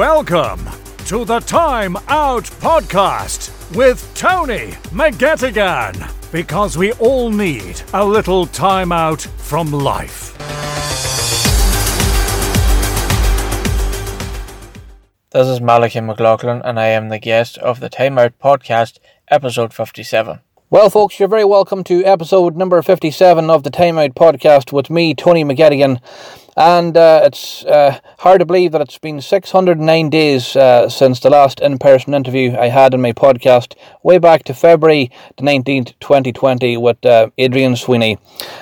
Welcome to the Time Out Podcast with Tony McGettigan. Because we all need a little time out from life. This is Malachi McLaughlin, and I am the guest of the Time Out Podcast, episode 57. Well, folks, you're very welcome to episode number 57 of the Time Out Podcast with me, Tony McGettigan. And uh, it's uh, hard to believe that it's been 609 days uh, since the last in person interview I had in my podcast, way back to February the 19th, 2020, with uh, Adrian Sweeney.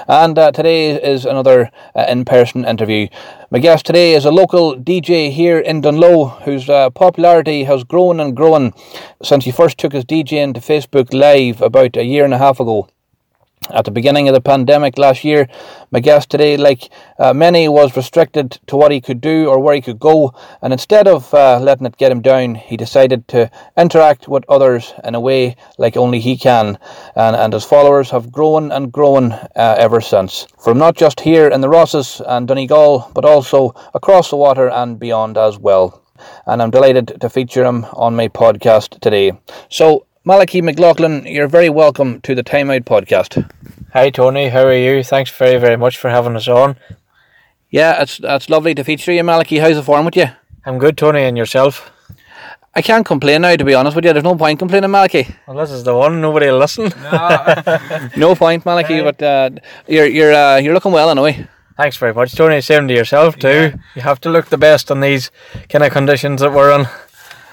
And uh, today is another uh, in person interview. My guest today is a local DJ here in Dungloe whose popularity has grown and grown since he first took his DJing to Facebook Live about a year and a half ago at the beginning of the pandemic last year. My guest today, like uh, many, was restricted to what he could do or where he could go, and instead of uh, letting it get him down, he decided to interact with others in a way like only he can, and, and his followers have grown and grown uh, ever since. From not just here in the Rosses and Donegal, but also across the water and beyond as well and I'm delighted to feature him on my podcast today. So, Malachi McLaughlin, you're very welcome to the Time Out podcast. Hi Tony, how are you? Thanks very very much for having us on. Yeah, it's it's lovely to feature you, Malachi. How's the form with you? I'm good, Tony, and yourself? I can't complain now, to be honest with you. There's no point complaining, Malachi. Well, this is the one. Nobody will listen. No, no point, Malachi. But uh, you're you're uh, you're looking well anyway. Thanks very much, Tony. Same to yourself too. Yeah. You have to look the best in these kind of conditions that we're in.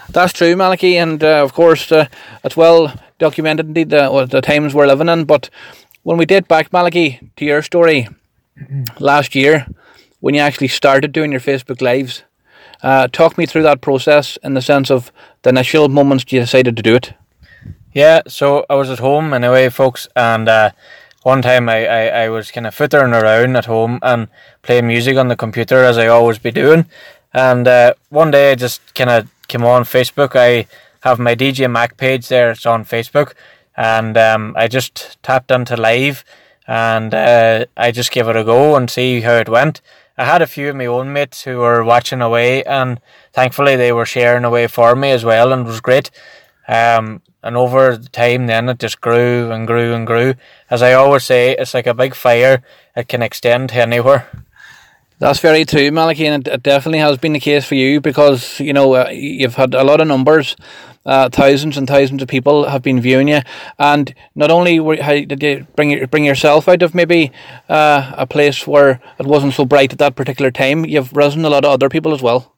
That's true, Malachi, and uh, of course uh, it's well documented indeed the, the times we're living in. But when we date back, Malachi, to your story last year, when you actually started doing your Facebook lives, uh, talk me through that process in the sense of the initial moments you decided to do it. Yeah, so I was at home anyway, folks, and uh, one time I, I, I was kind of footering around at home and playing music on the computer as I always be doing. And uh, one day I just kind of came on Facebook. I have my DJ Mac page there. It's on Facebook, and um, I just tapped into live, and uh, I just gave it a go and see how it went. I had a few of my own mates who were watching away, and thankfully they were sharing away for me as well, and it was great. Um, and over time, then it just grew and grew and grew. As I always say, it's like a big fire; it can extend anywhere. That's very true, Malachi, and it definitely has been the case for you because you know uh, you've had a lot of numbers. Uh, thousands and thousands of people have been viewing you, and not only were, how, did you bring bring yourself out of maybe uh, a place where it wasn't so bright at that particular time, you've risen a lot of other people as well.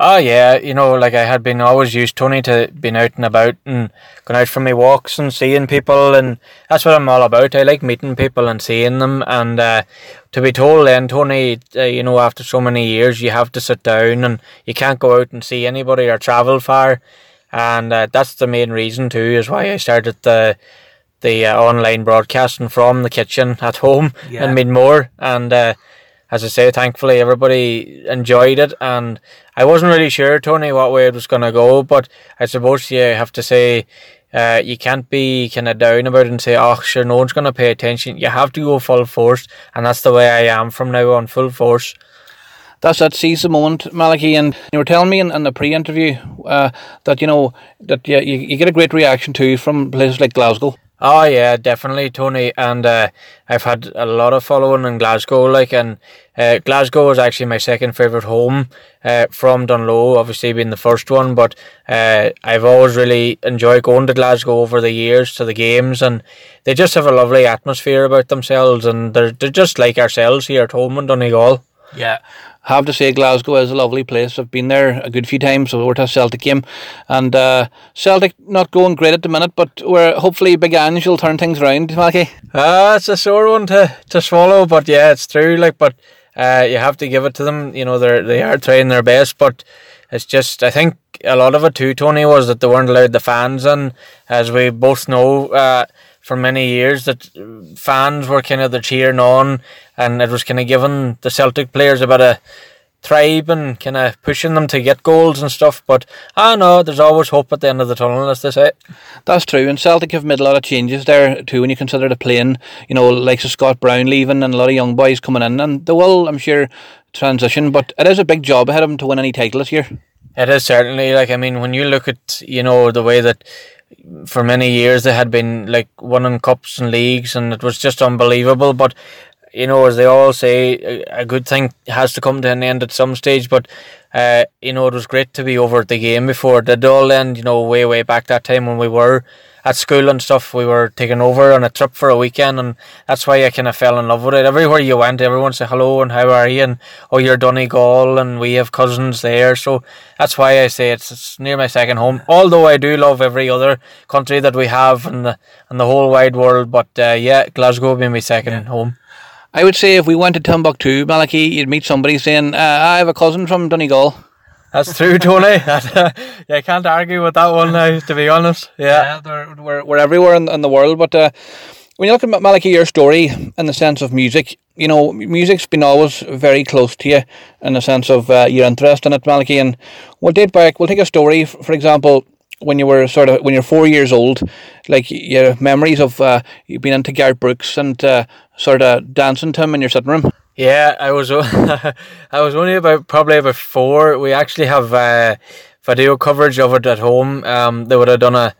Oh yeah, you know, like I had been always used Tony to being out and about and going out for my walks and seeing people, and that's what I'm all about. I like meeting people and seeing them, and uh, to be told then, Tony, uh, you know, after so many years, you have to sit down and you can't go out and see anybody or travel far, and uh, that's the main reason too, is why I started the the uh, online broadcasting from the kitchen at home yeah. and made more and uh, as I say, thankfully everybody enjoyed it, and I wasn't really sure, Tony, what way it was going to go, but I suppose you have to say uh, you can't be kind of down about it and say, oh, sure, no one's going to pay attention. You have to go full force, and that's the way I am from now on, full force. That's that seize the moment, Malachi. And you were telling me in, in the pre-interview uh, that you know that you, you get a great reaction too from places like Glasgow. Oh yeah, definitely, Tony. And uh, I've had a lot of following in Glasgow, like, and uh, Glasgow is actually my second favorite home uh, from Dungloe, obviously being the first one. But uh, I've always really enjoyed going to Glasgow over the years to the games, and they just have a lovely atmosphere about themselves, and they're they're just like ourselves here at home in Donegal. Yeah, have to say Glasgow is a lovely place. I've been there a good few times. So we're to a Celtic game, and uh, Celtic not going great at the minute, but we're hopefully Big Ange will turn things around. Malky. Uh, it's a sore one to, to swallow, but yeah, it's true. Like, but uh, you have to give it to them. You know, they they are trying their best, but it's just I think a lot of it too, Tony, was that they weren't allowed the fans in, as we both know. Uh, for many years that uh, fans were kind of the cheering on and it was kind of giving the Celtic players a bit of thrive and kind of pushing them to get goals and stuff. But I know there's always hope at the end of the tunnel, as they say. That's true, and Celtic have made a lot of changes there too. When you consider the playing, you know, like Scott Brown leaving and a lot of young boys coming in, and they will, I'm sure, transition. But it is a big job ahead of them to win any title this year. It is certainly like I mean when you look at you know the way that for many years they had been like winning cups and leagues and it was just unbelievable. But you know, as they all say, a good thing has to come to an end at some stage. But uh, you know, it was great to be over at the game before it did all end. You know, way way back that time when we were at school and stuff, we were taken over on a trip for a weekend, and that's why I kind of fell in love with it. Everywhere you went, everyone said hello and how are you, and oh, you're Donegal, and we have cousins there, so that's why I say it's, it's near my second home. Although I do love every other country that we have in the in the whole wide world, but uh, yeah, Glasgow being my second yeah. home. I would say if we went to Timbuktu, Malachy, you'd meet somebody saying, uh, "I have a cousin from Donegal." That's true, Tony. yeah, I can't argue with that one now, to be honest. Yeah, yeah we're, we're everywhere in, in the world. But uh, when you look at Malachy, your story in the sense of music, you know, music's been always very close to you in the sense of uh, your interest in it, Malachy. And we'll date back, we'll take a story, for example, when you were sort of when you're four years old, like your memories of uh, you being into Garth Brooks and uh, sort of dancing to him in your sitting room. Yeah, I was. I was only about probably about four. We actually have uh, video coverage of it at home. Um, they would have done a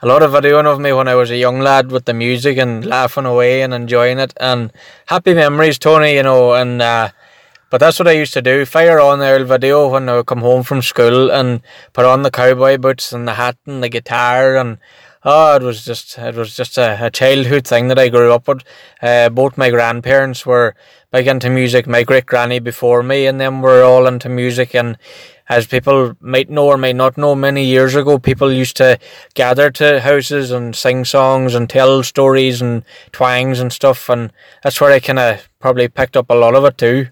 a lot of videoing of me when I was a young lad with the music and laughing away and enjoying it. And happy memories, Tony. You know, and uh, but that's what I used to do. Fire on the old video when I would come home from school and put on the cowboy boots and the hat and the guitar and oh, it was just it was just a, a childhood thing that I grew up with. Uh, both my grandparents were big into music. My great granny before me and them were all into music. And as people might know or may not know, many years ago, people used to gather to houses and sing songs and tell stories and twangs and stuff. And that's where I kind of probably picked up a lot of it too.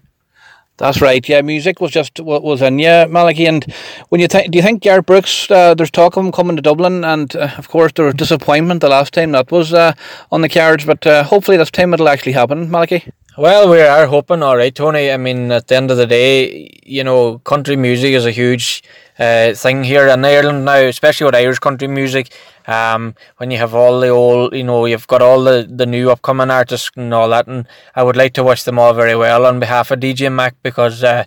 That's right. Yeah, music was just what was in yeah, Malachy. And when you think, do you think Garth Brooks? Uh, there's talk of him coming to Dublin, and uh, of course there was disappointment the last time that was uh, on the cards. But uh, hopefully this time it'll actually happen, Malachy. Well, we are hoping, all right, Tony. I mean, at the end of the day, you know, country music is a huge uh, thing here in Ireland now, especially with Irish country music. Um, when you have all the old, you know, you've got all the, the new upcoming artists and all that, and I would like to wish them all very well on behalf of DJ Mac because, uh,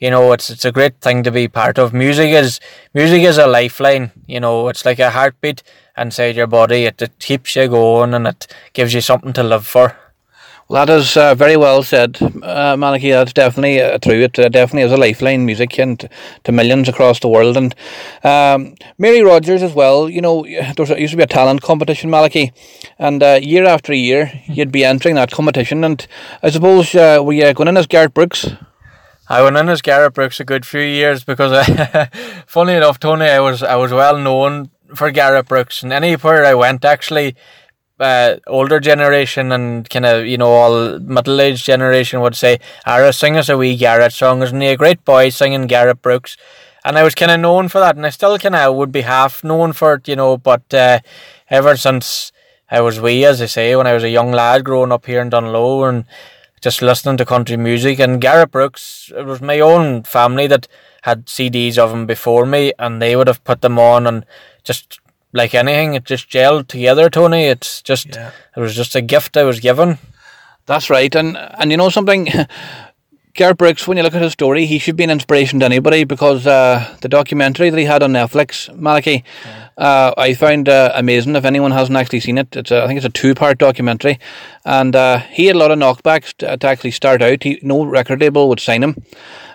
you know, it's it's a great thing to be part of. Music is music is a lifeline. You know, it's like a heartbeat inside your body. It, it keeps you going and it gives you something to live for. Well, that is uh, very well said, uh. That's definitely uh, true. It uh, definitely is a lifeline, music, and to millions across the world. And um, Mary Rogers as well. You know, there used to be a talent competition, Malachy, and uh, year after year you'd be entering that competition. And I suppose uh, were you going in as Garth Brooks? I went in as Gareth Brooks a good few years because, I, funny enough, Tony, I was I was well known for Gareth Brooks, and anywhere I went, actually uh, older generation and kind of you know all middle aged generation would say, "Ara, sing us a wee Gareth song, isn't he a great boy singing Gareth Brooks?" And I was kind of known for that, and I still kind of would be half known for it, you know. But uh, ever since I was wee, as I say, when I was a young lad growing up here in Dungloe and just listening to country music, and Gareth Brooks, it was my own family that had CDs of him before me, and they would have put them on and just like anything, it just gelled together, Tony. It's just yeah. it was just a gift I was given. That's right, and and you know something. Garth Brooks, when you look at his story, he should be an inspiration to anybody because uh, the documentary that he had on Netflix, Malachy, yeah. Uh, I found uh, amazing. If anyone hasn't actually seen it, it's a, I think it's a two-part documentary, and uh, he had a lot of knockbacks to, to actually start out. He, no record label would sign him,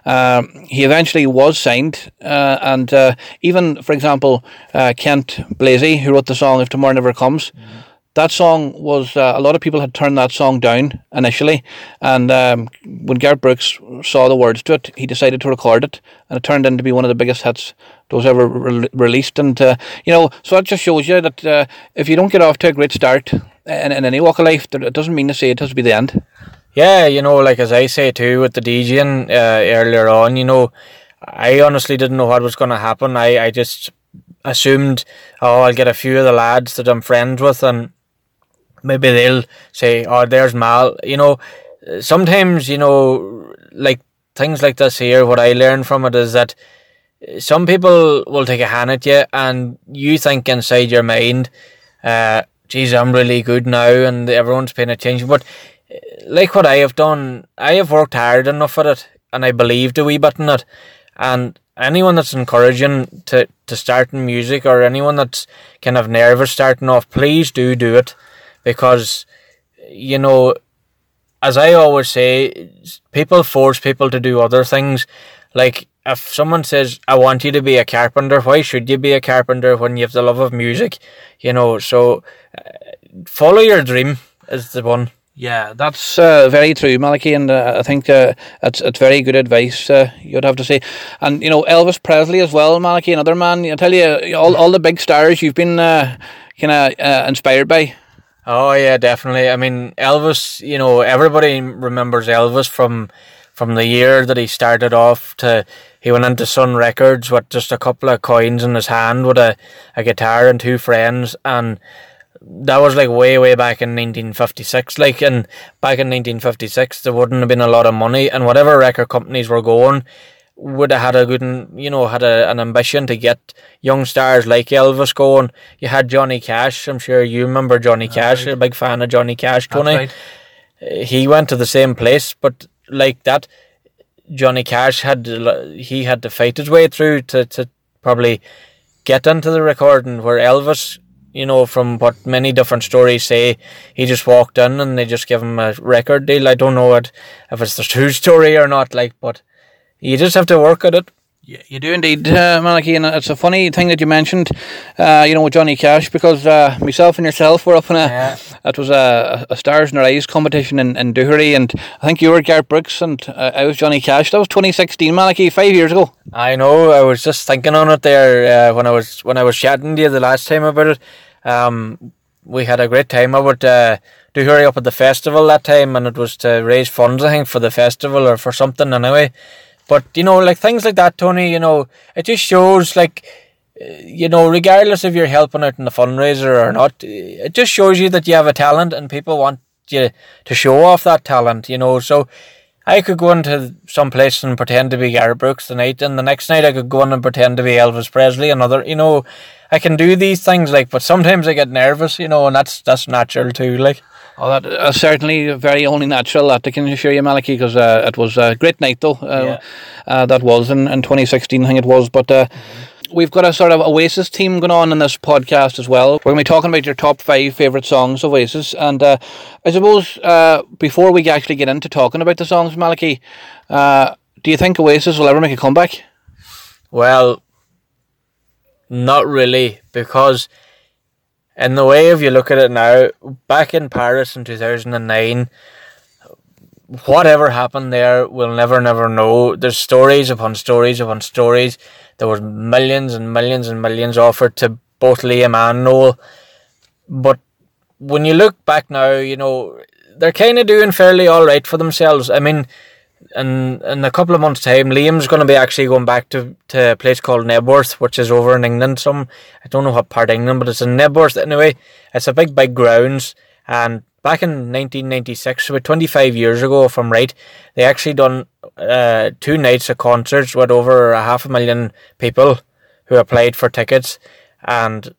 um, he eventually was signed, uh, and uh, even, for example, uh, Kent Blazy, who wrote the song "If Tomorrow Never Comes," mm-hmm. That song was uh, a lot of people had turned that song down initially, and um, when Garth Brooks saw the words to it, he decided to record it, and it turned into be one of the biggest hits that was ever re- released. And uh, you know, so that just shows you that uh, if you don't get off to a great start in, in any walk of life, it doesn't mean to say it has to be the end. Yeah, you know, like as I say too with the DJing uh, earlier on, you know, I honestly didn't know what was going to happen. I, I just assumed, oh, I'll get a few of the lads that I'm friends with and maybe they'll say, oh, there's Mal. You know, sometimes, you know, like things like this here, what I learned from it is that some people will take a hand at you and you think inside your mind, uh, geez, I'm really good now and everyone's paying attention. But like what I have done, I have worked hard enough at it, and I believed a wee bit in it. And anyone that's encouraging to, to start in music or anyone that's kind of nervous starting off, please do do it because, you know, as I always say, people force people to do other things. Like, if someone says, I want you to be a carpenter, why should you be a carpenter when you have the love of music? You know, so uh, follow your dream is the one. Yeah, that's uh, very true, Malachy, and uh, I think uh, it's it's very good advice. Uh, you'd have to say, and you know Elvis Presley as well, Malachy, another man. I tell you, all all the big stars you've been uh, kind of uh, inspired by. Oh yeah, definitely. I mean, Elvis. You know, everybody remembers Elvis from from the year that he started off to he went into Sun Records with just a couple of coins in his hand with a, a guitar and two friends and that was like way way back in 1956 like and back in 1956 there wouldn't have been a lot of money and whatever record companies were going would have had a good you know had a, an ambition to get young stars like Elvis going you had Johnny Cash I'm sure you remember Johnny That's Cash right. a big fan of Johnny Cash Tony right. he went to the same place but like that Johnny Cash had to, he had to fight his way through to, to probably get into the recording where Elvis you know, from what many different stories say, he just walked in and they just give him a record deal. I don't know what, if it's the true story or not, like, but you just have to work at it. Yeah, you do indeed, uh, and it's a funny thing that you mentioned, uh, you know, with Johnny Cash, because uh, myself and yourself were up in a, yeah. it was a, a Stars in Our Eyes competition in, in Doochary, and I think you were Garth Brooks and uh, I was Johnny Cash. That was 2016, Malachy, five years ago. I know, I was just thinking on it there uh, when I was when I was chatting to you the last time about it. Um, we had a great time. I would uh, Doochary up at the festival that time, and it was to raise funds, I think, for the festival or for something anyway. But you know, like things like that, Tony. You know, it just shows like you know, regardless if you're helping out in the fundraiser or not, it just shows you that you have a talent and people want you to show off that talent, you know. So I could go into some place and pretend to be Garth Brooks tonight, and the next night I could go in and pretend to be Elvis Presley. Another, you know, I can do these things, like, but sometimes I get nervous, you know, and that's that's natural too, like. Oh, that uh, certainly very only natural. That I can assure you, Malachy, because uh, it was a great night, though. Uh, yeah. Uh, that was in, in 2016, I think it was. But uh, mm-hmm. we've got a sort of Oasis team going on in this podcast as well. We're going to be talking about your top five favourite songs of Oasis. And uh, I suppose before we actually get into talking about the songs, Malachy, do you think Oasis will ever make a comeback? Well, not really, because in the way if you look at it now, back in Paris in 2009, whatever happened there, we'll never, never know. There's stories upon stories upon stories. There was millions and millions and millions offered to both Liam and Noel. But when you look back now, you know, they're kind of doing fairly all right for themselves. I mean, in in a couple of months' time, Liam's going to be actually going back to, to a place called Knebworth, which is over in England. Some I don't know what part of England, but it's in Knebworth anyway. It's a big, big grounds, and back in 1996, about 25 years ago, if I'm right, they actually done uh, two nights of concerts with over a half a million people who applied for tickets, and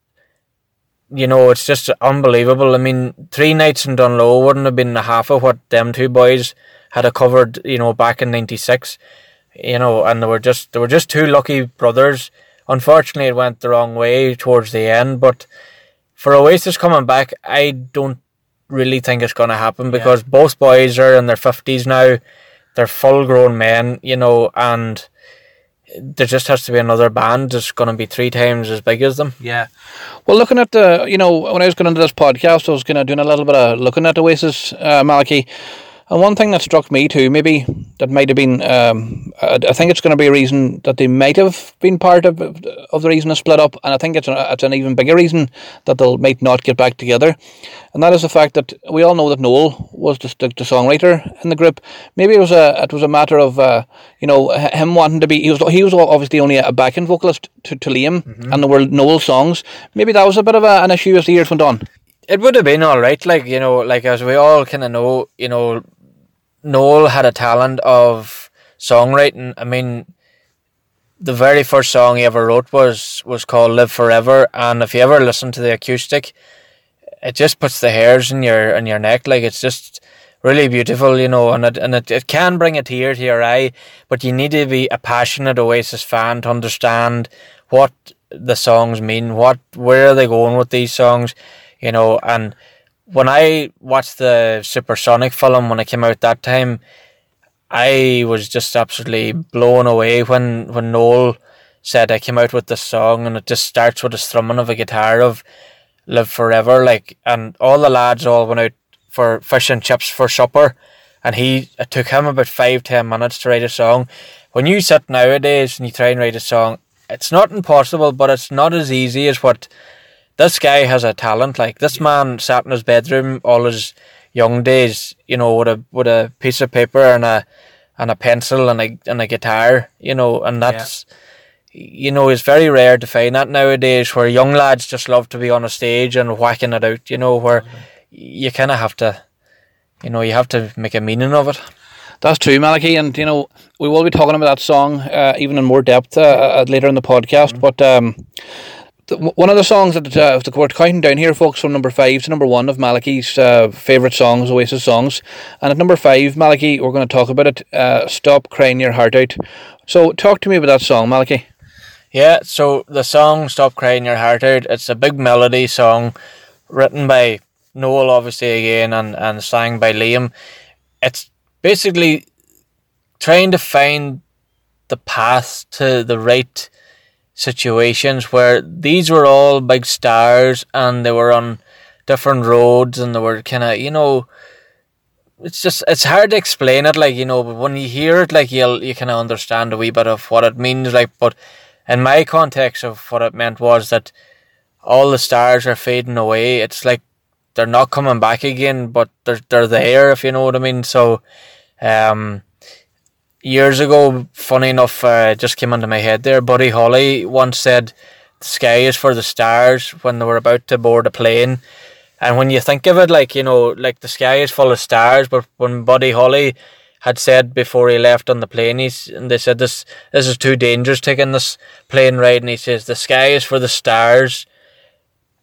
you know it's just unbelievable. I mean, three nights in Dungloe wouldn't have been half of what them two boys had a covered, you know, back in '96, you know, and they were just they were just two lucky brothers. Unfortunately, it went the wrong way towards the end. But for Oasis coming back, I don't really think it's going to happen because yeah. both boys are in their fifties now. They're full grown men, you know, and there just has to be another band that's going to be three times as big as them. Yeah. Well, looking at the, you know, when I was going into this podcast, I was kind of doing a little bit of looking at Oasis, uh, Malachy. And one thing that struck me too, maybe that might have been, um, I, I, think it's going to be a reason that they might have been part of of the reason to split up, and I think it's an, it's an even bigger reason that they might not get back together, and that is the fact that we all know that Noel was the, the, the songwriter in the group. Maybe it was a it was a matter of uh, you know him wanting to be he was he was obviously only a backing vocalist to, to Liam, mm-hmm. and there were Noel songs. Maybe that was a bit of a, an issue as the years went on. It would have been all right, like you know, like as we all kind of know, you know Noel had a talent of songwriting. I mean, the very first song he ever wrote was was called "Live Forever," and if you ever listen to the acoustic, it just puts the hairs in your in your neck. Like it's just really beautiful, you know, and it and it, it can bring a tear to your eye, but you need to be a passionate Oasis fan to understand what the songs mean, what where are they going with these songs, you know, and when I watched the Supersonic film when it came out that time, I was just absolutely blown away when when Noel said I came out with this song and it just starts with a strumming of a guitar of Live Forever, like and all the lads all went out for fish and chips for supper and he it took him about five, ten minutes to write a song. When you sit nowadays and you try and write a song, it's not impossible, but it's not as easy as what this guy has a talent. Like this man sat in his bedroom all his young days, you know, with a with a piece of paper and a and a pencil and a and a guitar, you know, and that's yeah. you know, it's very rare to find that nowadays where young lads just love to be on a stage and whacking it out, you know, where mm-hmm. you kinda have to you know, you have to make a meaning of it. That's true, Malachy, and you know we will be talking about that song uh, even in more depth uh, uh later in the podcast. Mm-hmm. But um, one of the songs that uh, we're counting down here, folks, from number five to number one of Malachy's uh, favourite songs, Oasis songs. And at number five, Malachy, we're going to talk about it. Uh, Stop Crying Your Heart Out. So, talk to me about that song, Malachy. Yeah, so the song Stop Crying Your Heart Out, it's a big melody song written by Noel, obviously, again, and, and sang by Liam. It's basically trying to find the path to the right situations where these were all big stars and they were on different roads and they were kind of you know it's just it's hard to explain it like you know but when you hear it like you'll you kind of understand a wee bit of what it means like but in my context of what it meant was that all the stars are fading away. It's like they're not coming back again but they're they're there if you know what i mean. So um years ago, funny enough, uh, just came into my head there. Buddy Holly once said, "The sky is for the stars" when they were about to board a plane. And when you think of it, like you know, like the sky is full of stars, but when Buddy Holly had said before he left on the plane, he's and they said this this is too dangerous taking this plane ride, and he says the sky is for the stars,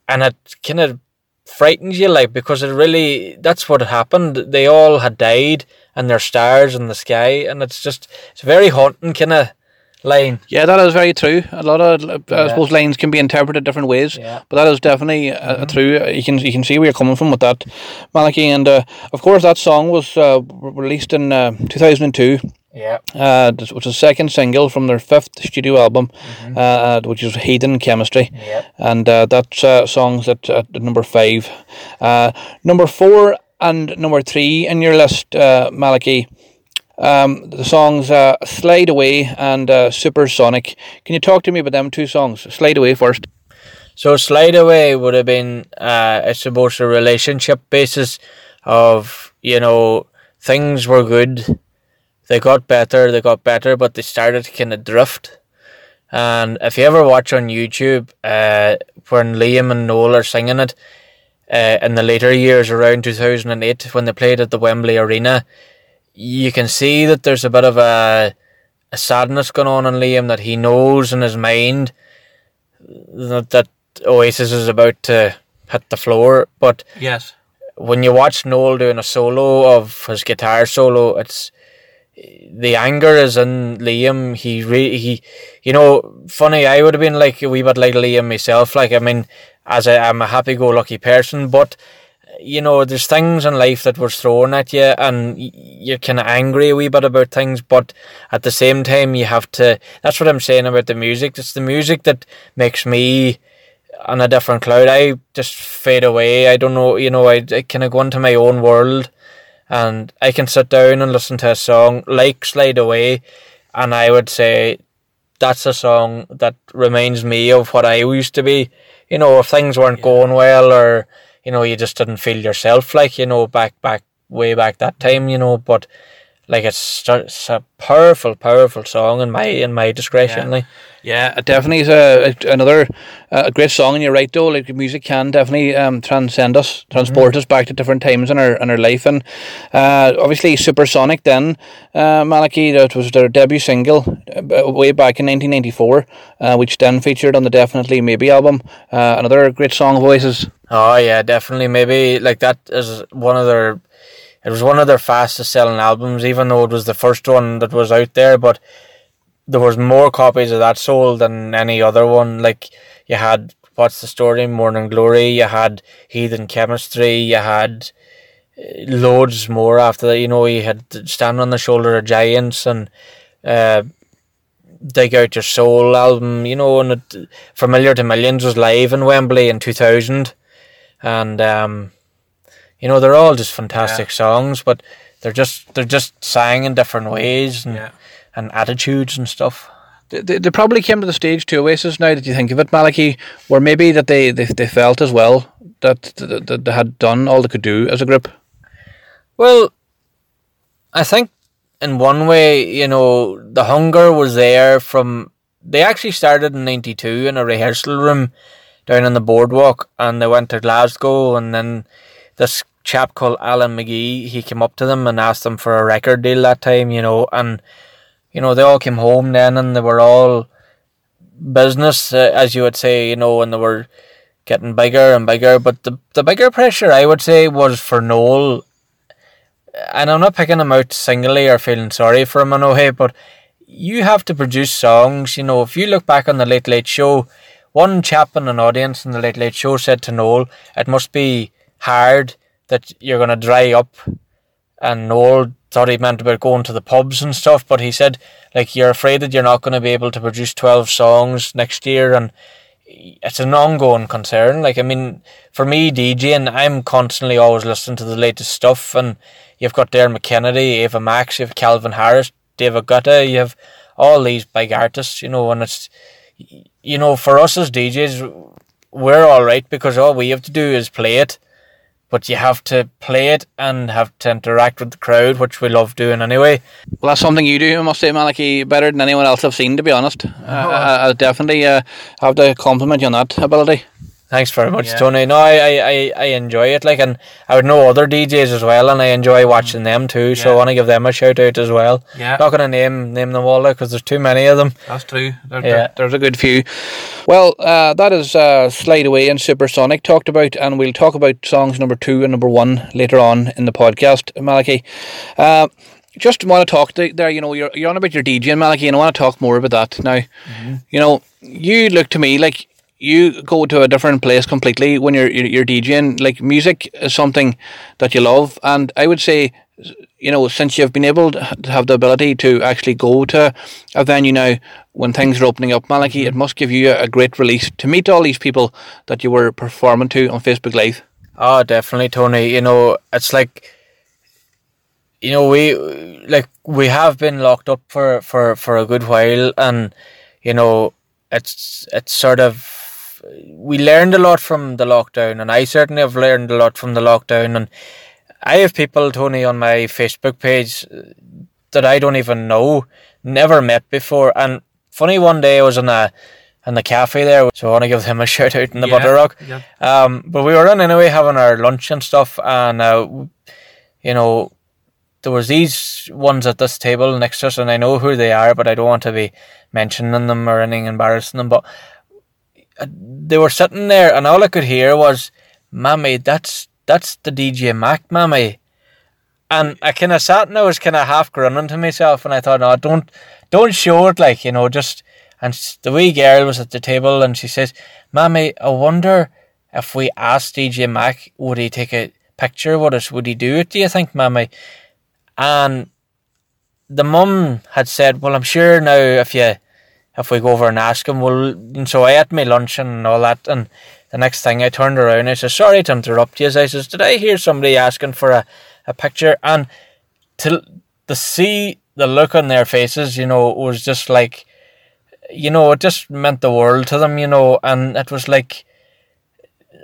and it kind of frightens you, like because it really that's what happened. They all had died and their stars in the sky, and it's just it's very haunting kind of line. Yeah, that is very true. A lot of uh, yeah. I suppose lines can be interpreted different ways, yeah. but that is definitely uh, mm-hmm. true. You can you can see where you're coming from with that, Malachy, and uh, of course that song was uh, released in uh, 2002. Yeah, uh, which was the second single from their fifth studio album, mm-hmm. uh, which is Heathen Chemistry. Yep. and uh, that uh, song's at, at number five. Uh, number four and number three in your list, uh, Malachy, um, the songs uh, Slide Away and uh, Supersonic. Can you talk to me about them two songs? Slide Away first. So, Slide Away would have been, uh, I suppose, a relationship basis of, you know, things were good. They got better, they got better, but they started to kind of drift. And if you ever watch on YouTube, uh, when Liam and Noel are singing it, uh, in the later years around 2008 when they played at the Wembley Arena, you can see that there's a bit of a, a sadness going on in Liam that he knows in his mind that, that Oasis is about to hit the floor. But yes, when you watch Noel doing a solo of his guitar solo, it's the anger is in Liam. He re- he, you know, funny. I would have been like a wee bit like Liam myself. Like I mean, as I am a happy-go-lucky person, but you know, there's things in life that was thrown at you, and you're kind of angry a wee bit about things, but at the same time, you have to. That's what I'm saying about the music. It's the music that makes me on a different cloud. I just fade away. I don't know, you know, I, I kind of go into my own world, and I can sit down and listen to a song like Slide Away, and I would say that's a song that reminds me of what I used to be you know, if things weren't yeah. going well or, you know, you just didn't feel yourself like, you know, back, back, way back that time, you know, but like it's, it's a powerful, powerful song in my, in my discretion, yeah. like. Yeah, it definitely is a, another a great song, and you're right though. Like music can definitely um, transcend us, transport mm-hmm. us back to different times in our in our life, and uh, obviously Supersonic. Then uh, that was their debut single uh, way back in 1994, uh, which then featured on the Definitely Maybe album. Uh, another great song voices. Oh yeah, definitely. Maybe like that is one of their it was one of their fastest selling albums, even though it was the first one that was out there. But there was more copies of that sold than any other one. Like you had What's the Story, Morning Glory, you had Heathen Chemistry, you had uh, loads more after that. You know, he had Stand on the Shoulder of Giants and uh, Dig Out Your Soul album, you know, and it, Familiar to Millions was live in Wembley in 2000. And, um, you know, they're all just fantastic yeah. songs, but they're just they're just sang in different mm. ways and, yeah. and attitudes and stuff. They, they, probably came to the stage to Oasis now that you think of it, Malachy, where maybe that they, they, they felt as well that, that, that they had done all they could do as a group. Well, I think in one way, you know, the hunger was there from. They actually started in '92 in a rehearsal room down on the boardwalk, and they went to Glasgow, and then this chap called Alan McGee, he came up to them and asked them for a record deal that time, you know, and you know they all came home then, and they were all business, uh, as you would say, you know, and they were getting bigger and bigger. But the the bigger pressure, I would say, was for Noel and I'm not picking him out singly or feeling sorry for him in a way, but you have to produce songs. You know, if you look back on the Late Late Show, one chap in an audience in the Late Late Show said to Noel, "It must be hard that you're going to dry up." And Noel thought he meant about going to the pubs and stuff, but he said, like, you're afraid that you're not going to be able to produce 12 songs next year, and it's an ongoing concern. Like, I mean, for me, DJing, I'm constantly always listening to the latest stuff, and You've got Dermot McKennedy, Ava Max, you have Calvin Harris, David Guetta, you have all these big artists, you know, and it's, you know, for us as DJs, we're all right because all we have to do is play it, but you have to play it and have to interact with the crowd, which we love doing anyway. Well, that's something you do, I must say, Maliki, better than anyone else I've seen, to be honest. Oh. I, I, definitely uh, have to compliment you on that ability. Thanks very much, yeah. Tony. No, I, I, I enjoy it. Like, and I would know other DJs as well, and I enjoy watching them too. So. I want to give them a shout out as well. Yeah. Not gonna name name them all because there's too many of them. That's true. There, yeah. there's a good few. Well, uh, that is uh, Slide Away and Supersonic talked about, and we'll talk about songs number two and number one later on in the podcast, Malachi. Uh, just want to talk to, there, you know, you're, you're on about your DJing, Malachi, and I want to talk more about that. Now, mm-hmm. you know, you look to me like you go to a different place completely when you're, you're, you're DJing. Like music is something that you love, and I would say, you know, since you've been able to have the ability to actually go to a venue now when things are opening up, Malachy, mm-hmm. it must give you a great release to meet all these people that you were performing to on Facebook Live. Oh, definitely, Tony. You know, it's like you know we like we have been locked up for for for a good while and you know it's it's sort of we learned a lot from the lockdown, and I certainly have learned a lot from the lockdown. And I have people, Tony, on my Facebook page that I don't even know, never met before. And funny, one day I was in a in the cafe there, so I want to give them a shout out in the yeah, Butterrock. Yeah. Um, but we were in anyway, having our lunch and stuff, and uh, you know, there was these ones at this table next to us, and I know who they are, but I don't want to be mentioning them or anything embarrassing them. But they were sitting there, and all I could hear was, "Mammy, that's that's the DJ Mac, Mammy." And I kind of sat and I was kind of half grinning to myself, and I thought, "No, don't don't show it, like you know, just." And the wee girl was at the table, and she says, "Mammy, I wonder if we asked DJ Mac, would he take a picture with us? Would he do it? Do you think, Mammy?" And the mum had said, "Well, I'm sure now if you." If we go over and ask him, well, and so I ate my lunch and all that, and the next thing I turned around, I said, sorry to interrupt you. I says, did I hear somebody asking for a, a picture? And to, to see the look on their faces, you know, was just like, you know, it just meant the world to them, you know, and it was like,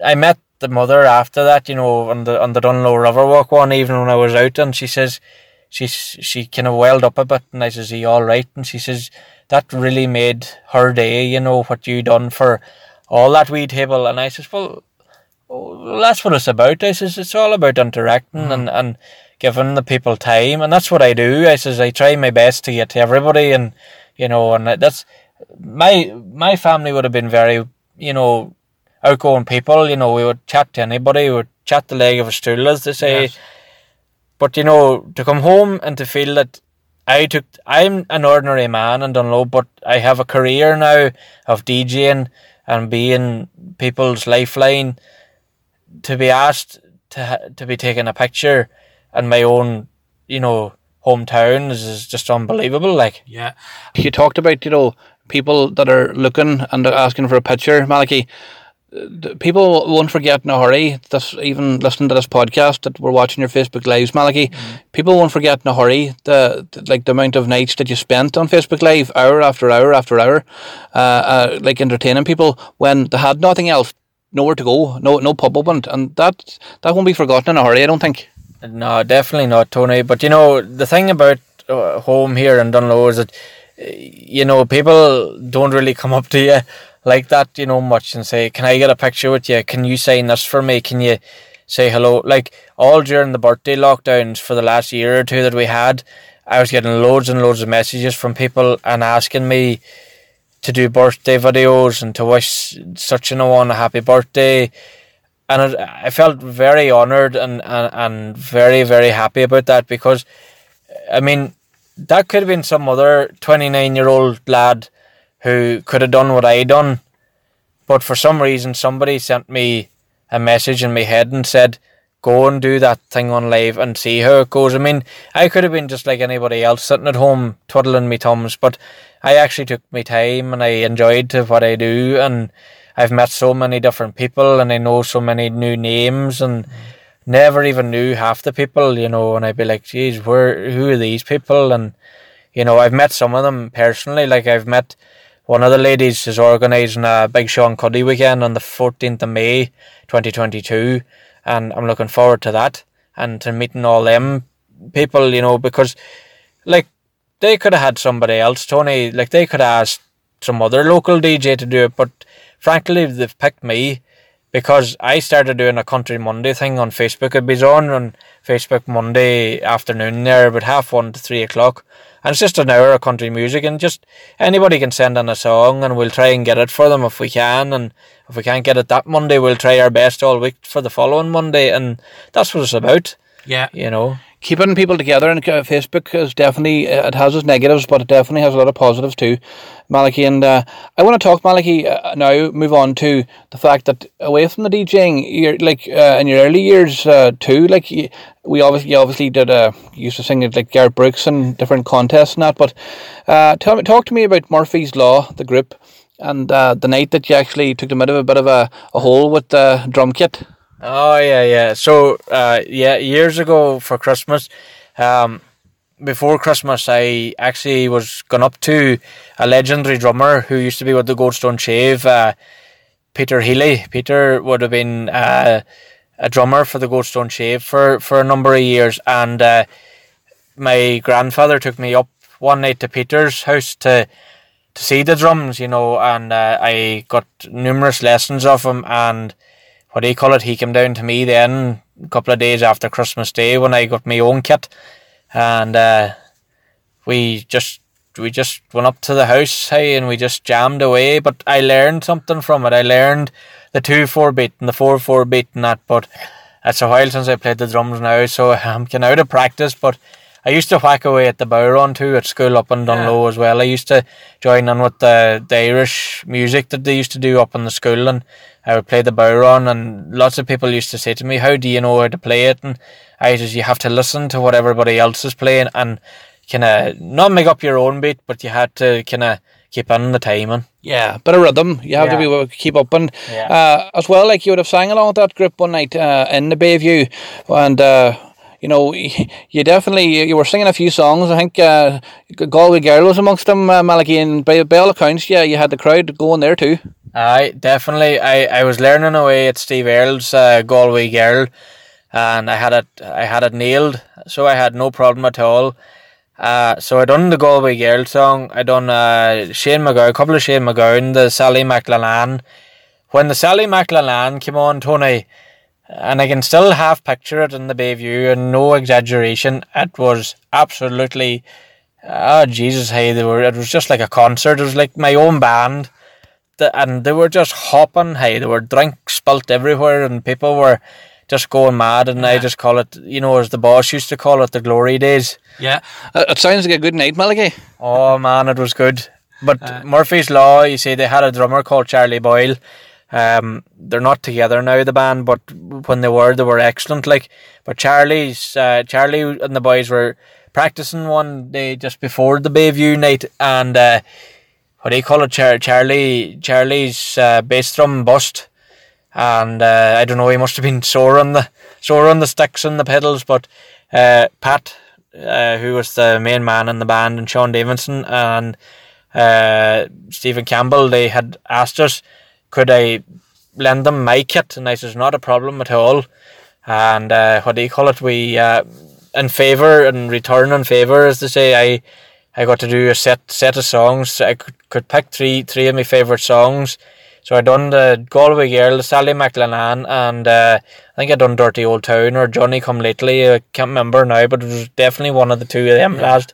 I met the mother after that, you know, on the on the Dungloe River walk one evening when I was out, and she says, she she kind of welled up a bit, and I says, "Are you all right?" And she says, that really made her day, you know, what you done for all that wee table. And I says, well, well that's what it's about. I says, it's all about interacting mm. and, and giving the people time. And that's what I do. I says, I try my best to get to everybody and, you know, and that's, my, my family would have been very, you know, outgoing people. You know, we would chat to anybody, we would chat the leg of a stool, as they say. Yes. But you know, to come home and to feel that I took, I'm an ordinary man and don't know, but I have a career now of DJing and being people's lifeline. To be asked to to be taking a picture in my own, you know, hometown is, is just unbelievable. Like, yeah, you talked about you know people that are looking and asking for a picture, Malachy people won't forget in a hurry. This even listening to this podcast that we're watching your Facebook lives, Malachy. Mm-hmm. People won't forget in a hurry the, the, like the amount of nights that you spent on Facebook Live, hour after hour after hour, uh, uh, like entertaining people when they had nothing else, nowhere to go, no no pub open, and that that won't be forgotten in a hurry. I don't think. No, definitely not, Tony. But you know the thing about uh, home here in Dungloe is that you know people don't really come up to you like that, you know, much and say, Can I get a picture with you? Can you sign this for me? Can you say hello? Like all during the birthday lockdowns for the last year or two that we had, I was getting loads and loads of messages from people and asking me to do birthday videos and to wish such and one a happy birthday. And I felt very honoured and, and, and very, very happy about that because, I mean, that could have been some other 29 year old lad who could have done what I done, but for some reason somebody sent me a message in my head and said, "Go and do that thing on live and see how it goes." I mean, I could have been just like anybody else sitting at home twiddling my thumbs, but I actually took my time and I enjoyed what I do, and I've met so many different people and I know so many new names and. Never even knew half the people, you know, and I'd be like, geez, where, who are these people? And, you know, I've met some of them personally. Like I've met one of the ladies is organising a big Sean Cuddy weekend on the 14th of May 2022, and I'm looking forward to that and to meeting all them people, you know, because like they could have had somebody else, Tony, like they could have asked some other local DJ to do it, but frankly, they've picked me because I started doing a Country Monday thing on Facebook. It'd be on on Facebook Monday afternoon there about half one to three o'clock and it's just an hour of country music, and just anybody can send in a song, and we'll try and get it for them if we can. And if we can't get it that Monday, we'll try our best all week for the following Monday, and that's what it's about. Yeah, you know keeping people together uh, Facebook is definitely uh, it has its negatives, but it definitely has a lot of positives too, Malachy. And uh, I want to talk, Malachy, uh, now. Move on to the fact that away from the DJing, you're like uh, in your early years uh, too, like we obviously obviously did uh, used to sing at like Garth Brooks and different contests and that. But tell me, talk to me about Murphy's Law, the group, and the night that you actually took them out of a bit of a, a hole with the drum kit. Oh yeah, yeah. So uh, yeah, years ago for Christmas, um, before Christmas, I actually was gone up to a legendary drummer who used to be with the Goldstone Shave, uh, Peter Healy. Peter would have been uh, a drummer for the Goldstone Shave for for a number of years, and uh, my grandfather took me up one night to Peter's house to to see the drums, you know, and uh, I got numerous lessons of him and what do you call it? He came down to me then a couple of days after Christmas Day when I got my own kit, and uh, we just we just went up to the house, hey, and we just jammed away. But I learned something from it. I learned the two four beat and the four four beat and that. But it's a while since I played the drums now, so I'm getting out of practice. But I used to whack away at the bodhrán too at school up in Dungloe yeah. as well. I used to join in with the, the Irish music that they used to do up in the school and I would play the bodhrán and lots of people used to say to me, How do you know how to play it? And I says you have to listen to what everybody else is playing and kinda not make up your own beat, but you had to kinda keep in the timing. Yeah, bit of rhythm. You have yeah. to be able to keep up and yeah. uh, as well. Like you would have sang along with that group one night uh, in the Bayview, and uh, you know, you definitely you were singing a few songs. I think uh, Galway Girl was amongst them, uh, Malachy, and by, by all accounts, yeah, you had the crowd going there too. Aye, definitely. I, I was learning away at Steve Earle's uh, Galway Girl, and I had it I had it nailed, so I had no problem at all. Uh, so I done the Galway Girl song. I done uh, Shane MacGowan, a couple of Shane MacGowan, the Sally MacLennane. When the Sally MacLennane came on, Tony, and I can still half picture it in the Bayview, and no exaggeration, it was absolutely, oh Jesus, hey, they were. It was just like a concert. It was like my own band, and they were just hopping. Hey, there were drinks spilt everywhere, and people were just going mad, and I just call it, you know, as the boss used to call it, the glory days. Yeah, uh, it sounds like a good night, Malachy. Oh man, it was good. But uh, Murphy's Law, you see, they had a drummer called Charlie Boyle. Um, they're not together now, the band, but when they were, they were excellent. Like, but Charlie's, uh, Charlie and the boys were practicing one day just before the Bayview night, and uh, what do you call it? Char- Charlie, Charlie's uh, bass drum bust, and uh, I don't know. He must have been sore on the sore on the sticks and the pedals, but uh, Pat, uh, who was the main man in the band, and Sean Davidson and uh, Stephen Campbell, they had asked us, could I lend them my kit, and I said, not a problem at all. And uh, what do you call it? We in favour and return in favour, as they say. I I got to do a set set of songs. I could, could pick three three of my favourite songs. So I done the Galway Girl, Sally MacLennane, and uh, I think I done Dirty Old Town or Johnny Come Lately. I can't remember now, but it was definitely one of the two of them yeah. last.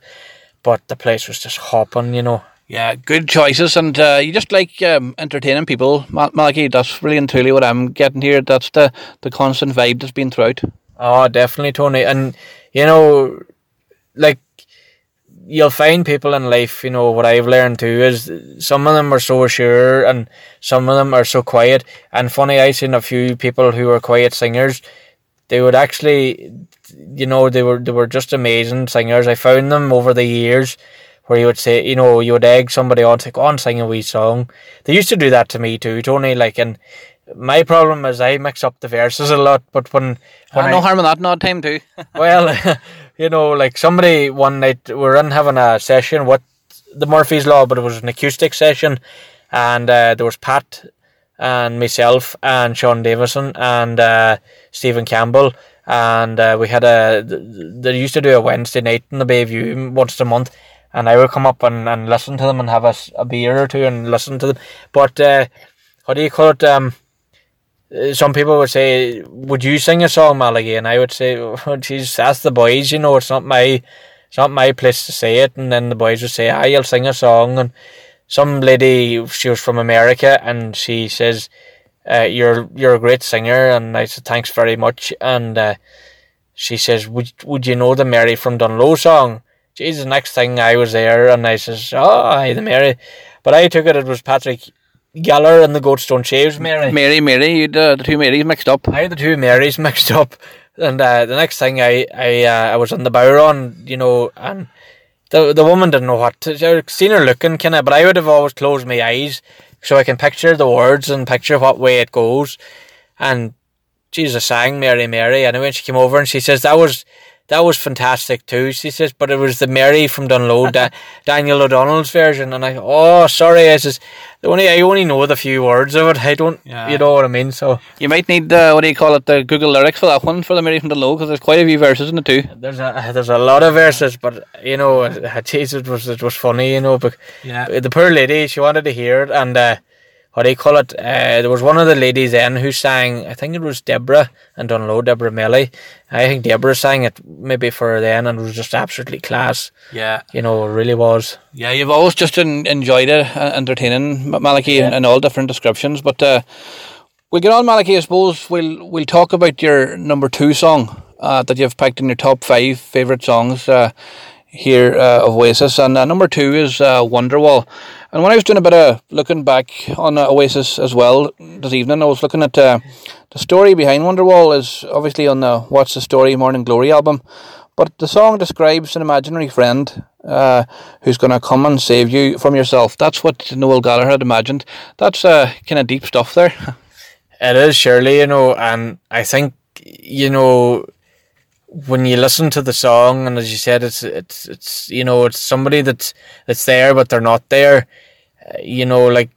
But the place was just hopping, you know. Yeah, good choices, and uh, you just like um, entertaining people, Malachy. That's really and truly what I'm getting here. That's the the constant vibe that's been throughout. Oh, definitely, Tony. And you know, like you'll find people in life, you know, what I've learned too is some of them are so sure and some of them are so quiet. And funny, I've seen a few people who are quiet singers. They would actually, you know, they were they were just amazing singers. I found them over the years where you would say, you know, you would egg somebody on, say, go on, sing a wee song. They used to do that to me too, Tony. Like, and my problem is I mix up the verses a lot, but when, when oh, no harm in that, not time too. well, you know, like somebody one night we are in having a session with the Murphy's Law, but it was an acoustic session, and uh, there was Pat and myself and Sean Davison and uh, Stephen Campbell, and uh, we had a. They used to do a Wednesday night in the Bayview once a month, and I would come up and, and listen to them and have a, a beer or two and listen to them. But uh, what do you call it? Um, uh, some people would say, "Would you sing a song, Malachy?" And I would say, "Oh, geez, that's the boys. You know, it's not my, it's not my place to say it." And then the boys would say, "Ah, you'll sing a song." And some lady, she was from America, and she says, uh, "You're you're a great singer." And I said, "Thanks very much." And uh, she says, "Would would you know the Mary from Dungloe song?" Jesus, next thing I was there and I says, Oh, the Mary. But I took it, it was Patrick Geller and the Goatstone Shaves Mary. Mary, Mary, you uh, the two Marys mixed up. I had the two Marys mixed up. And uh, the next thing I I uh, I was on the bodhrán, you know, and the the woman didn't know what to. I seen her looking, kind of, but I would have always closed my eyes so I can picture the words and picture what way it goes. And Jesus sang Mary, Mary. And when she came over and she says that was that was fantastic too. She says, but it was the Mary from Dungloe, da- Daniel O'Donnell's version, and I, oh, sorry, I says, the only I only know the few words of it. I don't, yeah. you know what I mean. So you might need uh, what do you call it, the Google lyrics for that one for the Mary from Dungloe because there's quite a few verses in it too. There's a there's a lot of verses, but you know, geez, it was it was funny, you know, but yeah, the poor lady she wanted to hear it, and. Uh, what do you call it? Uh, there was one of the ladies then who sang, I think it was Deborah and Dungloe, Deborah Melly. I think Deborah sang it maybe for then and it was just absolutely class. Yeah. You know, it really was. Yeah, you've always just enjoyed it, uh, entertaining Malachy yeah. in all different descriptions. But uh, we'll get on, Malachy. I suppose we'll, we'll talk about your number two song uh, that you've picked in your top five favourite songs uh, here uh, of Oasis. And uh, number two is uh, Wonderwall. And when I was doing a bit of looking back on uh, Oasis as well this evening, I was looking at uh, the story behind Wonderwall is obviously on the What's the Story Morning Glory album, but the song describes an imaginary friend uh, who's going to come and save you from yourself. That's what Noel Gallagher had imagined. That's uh, kind of deep stuff there. it is, surely, you know, and I think, you know, when you listen to the song and as you said it's it's it's you know it's somebody that's that's there but they're not there. Uh, you know like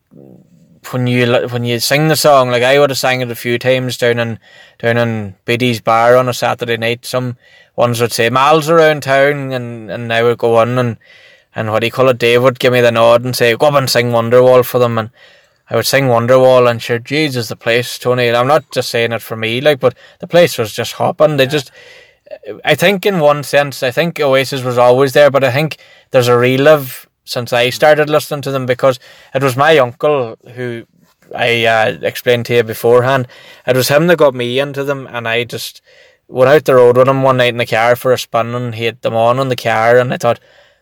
when you when you sing the song like I would have sang it a few times down in down in Biddy's bar on a Saturday night. Some ones would say miles around town and and I would go on and and what do you call it? Dave would give me the nod and say go up and sing Wonderwall for them and I would sing Wonderwall and sure Jesus the place Tony I'm not just saying it for me like but the place was just hopping. They just I think in one sense, I think Oasis was always there, but I think there's a relive since I started listening to them because it was my uncle who I uh, explained to you beforehand. It was him that got me into them, and I just went out the road with him one night in the car for a spin, and he had them on in the car, and I thought,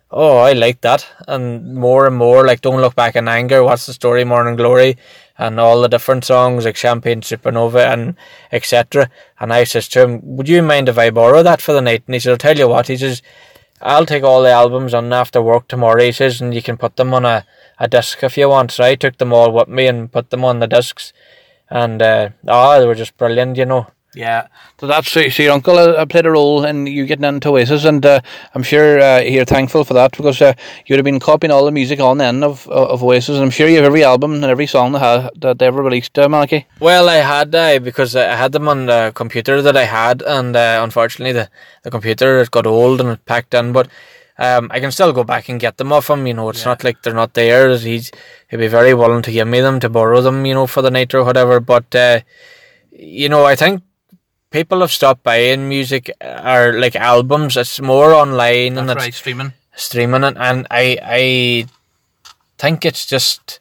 oh, I like that, and more and more like Don't Look Back in Anger, What's the Story, Morning Glory, and all the different songs like Champagne Supernova and etc. And I says to him, would you mind if I borrow that for the night? And he said, I'll tell you what, he says, I'll take all the albums on after work tomorrow, he says, and you can put them on a, a disc if you want. So I took them all with me and put them on the discs. And, uh, oh, they were just brilliant, you know. Yeah, so that's so, so your uncle uh, played a role in you getting into Oasis, and uh, I'm sure uh, you're thankful for that because uh, you'd have been copying all the music on the end of of Oasis, and I'm sure you have every album and every song that, had, that they ever released, uh, Malachy. Well, I had uh, because I had them on the computer that I had, and uh, unfortunately the the computer got old and it packed in, but. Um, I can still go back and get them off him. You know, it's yeah. not like they're not there. He's he'd be very willing to give me them to borrow them. You know, for the night or whatever. But uh, you know, I think people have stopped buying music uh, or like albums. It's more online That's and right, streaming, streaming it. And I I think it's just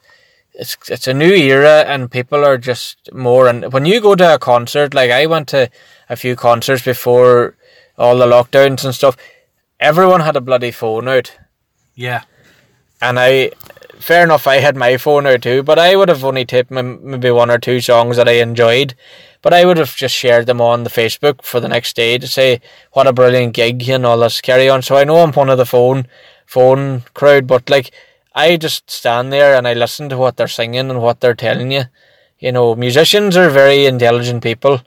it's it's a new era and people are just more. And when you go to a concert, like I went to a few concerts before all the lockdowns and stuff, everyone had a bloody phone out. Yeah. And I, fair enough, I had my phone out too, but I would have only taped maybe one or two songs that I enjoyed but I would have just shared them on the Facebook for the next day to say what a brilliant gig and all this carry on. So I know I'm one of the phone phone crowd, but like I just stand there and I listen to what they're singing and what they're telling you. You know, musicians are very intelligent people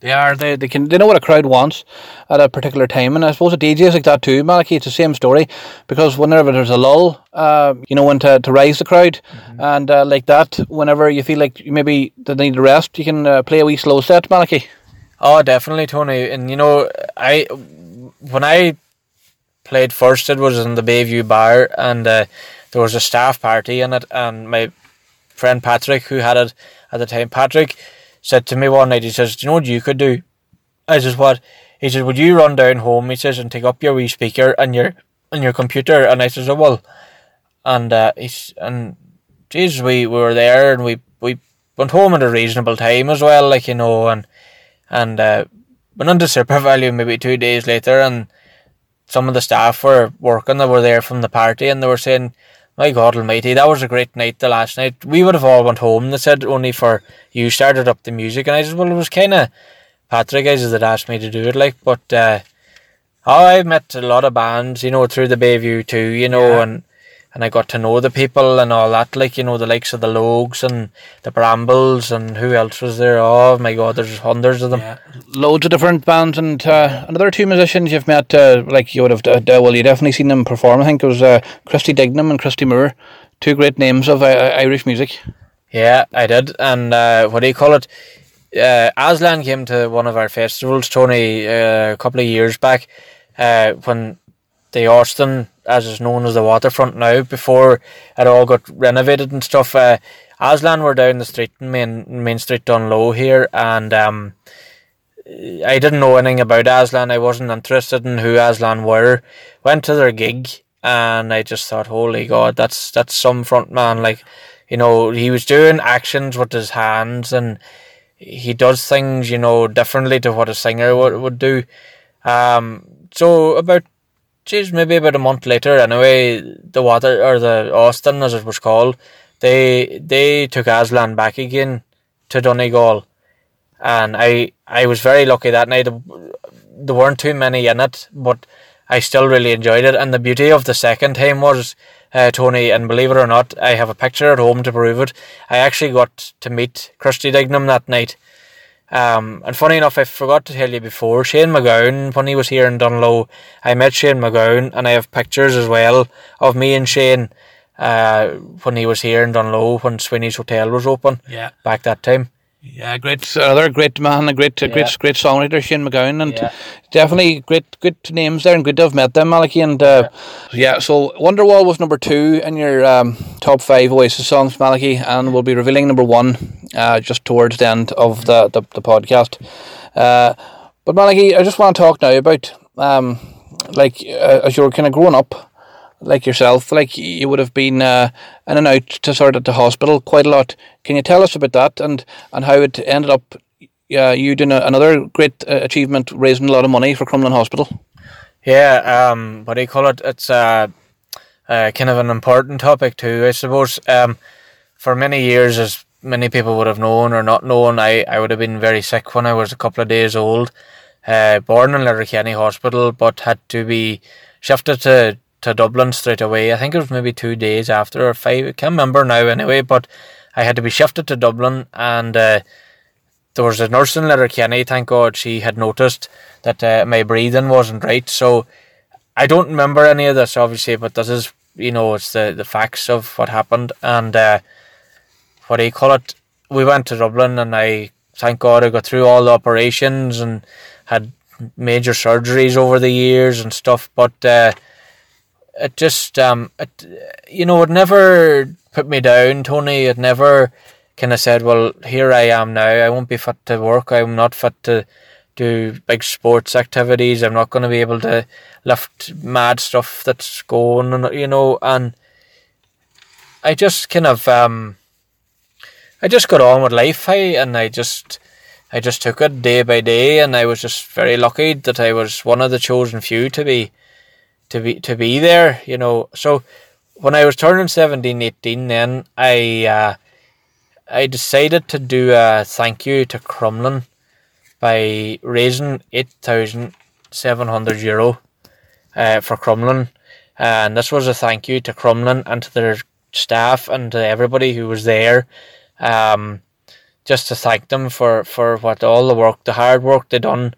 they are. They they can. They know what a crowd wants at a particular time, and I suppose a DJ is like that too, Malachy. It's the same story because whenever there's a lull, uh, you know when to, to rise the crowd, mm-hmm. and uh, like that, whenever you feel like you maybe they need a rest, you can uh, play a wee slow set, Malachy. Oh, definitely, Tony. And you know, I when I played first, it was in the Bayview Bar, and uh, there was a staff party in it, and my friend Patrick, who had it at the time, Patrick said to me one night, he says, Do you know what you could do? I says, What? He says, Would you run down home? He says, and take up your wee speaker and your and your computer and I says, Oh well and uh he's and Jesus we, we were there and we, we went home at a reasonable time as well, like, you know, and and uh went into SuperValu maybe two days later and some of the staff were working that were there from the party and they were saying my God Almighty, that was a great night. The last night we would have all went home. They said only for you started up the music, and I said, well, it was kind of Patrick guys that asked me to do it, like. But uh, oh, I met a lot of bands, you know, through the Bayview too, you know, yeah. and and I got to know the people and all that, like you know the likes of the Logs and the Brambles and who else was there? Oh my God, there's hundreds of them. Yeah. Loads of different bands and uh, another two musicians you've met, uh, like you would have, uh, well, you definitely seen them perform. I think it was uh, Christy Dignam and Christy Moore, two great names of uh, Irish music. Yeah, I did, and uh, what do you call it? Uh, Aslan came to one of our festivals, Tony, uh, a couple of years back, uh, when the Austin as is known as the waterfront now, before it all got renovated and stuff. Uh, Aslan were down the street Main Main Street down low here, and um, I didn't know anything about Aslan. I wasn't interested in who Aslan were. Went to their gig, and I just thought, holy God, that's that's some front man. Like, you know, he was doing actions with his hands, and he does things, you know, differently to what a singer would would do. Um, so about geez, maybe about a month later, anyway, the water or the Austin, as it was called, they they took Aslan back again to Donegal, and I I was very lucky that night. There weren't too many in it, but I still really enjoyed it. And the beauty of the second time was, uh, Tony, and believe it or not, I have a picture at home to prove it. I actually got to meet Christy Dignam that night um, and funny enough, I forgot to tell you before, Shane MacGowan, when he was here in Dungloe, I met Shane MacGowan, and I have pictures as well of me and Shane uh, when he was here in Dungloe when Sweeney's Hotel was open. Yeah. Back that time. Yeah, great, another great man, a great, yeah. great, great songwriter, Shane MacGowan, and yeah. definitely great, good names there, and good to have met them, Malachy. And uh, yeah. yeah. so Wonderwall was number two in your um, top five Oasis songs, Malachy, and we'll be revealing number one uh, just towards the end of the the, the podcast. Uh, but Malachy, I just want to talk now about um, like uh, as you're kind of growing up like yourself, like you would have been uh, in and out to sort of the hospital quite a lot. Can you tell us about that and, and how it ended up? Uh, you doing a, another great uh, achievement, raising a lot of money for Crumlin Hospital. Yeah, um, what do you call it? It's uh, uh, kind of an important topic too, I suppose. Um, for many years, as many people would have known or not known, I, I would have been very sick when I was a couple of days old. Uh, born in Letterkenny Hospital, but had to be shifted to, to Dublin straight away. I think it was maybe two days after or five. I can't remember now anyway, but I had to be shifted to Dublin and uh, there was a nurse in Letterkenny, thank God, she had noticed that uh, my breathing wasn't right. So I don't remember any of this, obviously, but this is, you know, it's the, the facts of what happened. And uh, what do you call it? We went to Dublin and I, thank God, I got through all the operations and had major surgeries over the years and stuff. But uh, it just, um, it, you know, it never put me down, Tony. It never kind of said, well, here I am now. I won't be fit to work. I'm not fit to do big sports activities. I'm not going to be able to lift mad stuff that's going, you know, and I just kind of, um, I just got on with life, I, and I just, I just took it day by day, and I was just very lucky that I was one of the chosen few to be, to be, to be there, you know. So when I was turning 17, 18, then I, uh, I decided to do a thank you to Crumlin by raising 8,700 euro uh, for Crumlin. And this was a thank you to Crumlin and to their staff and to everybody who was there. Um, just to thank them for, for what all the work, the hard work they done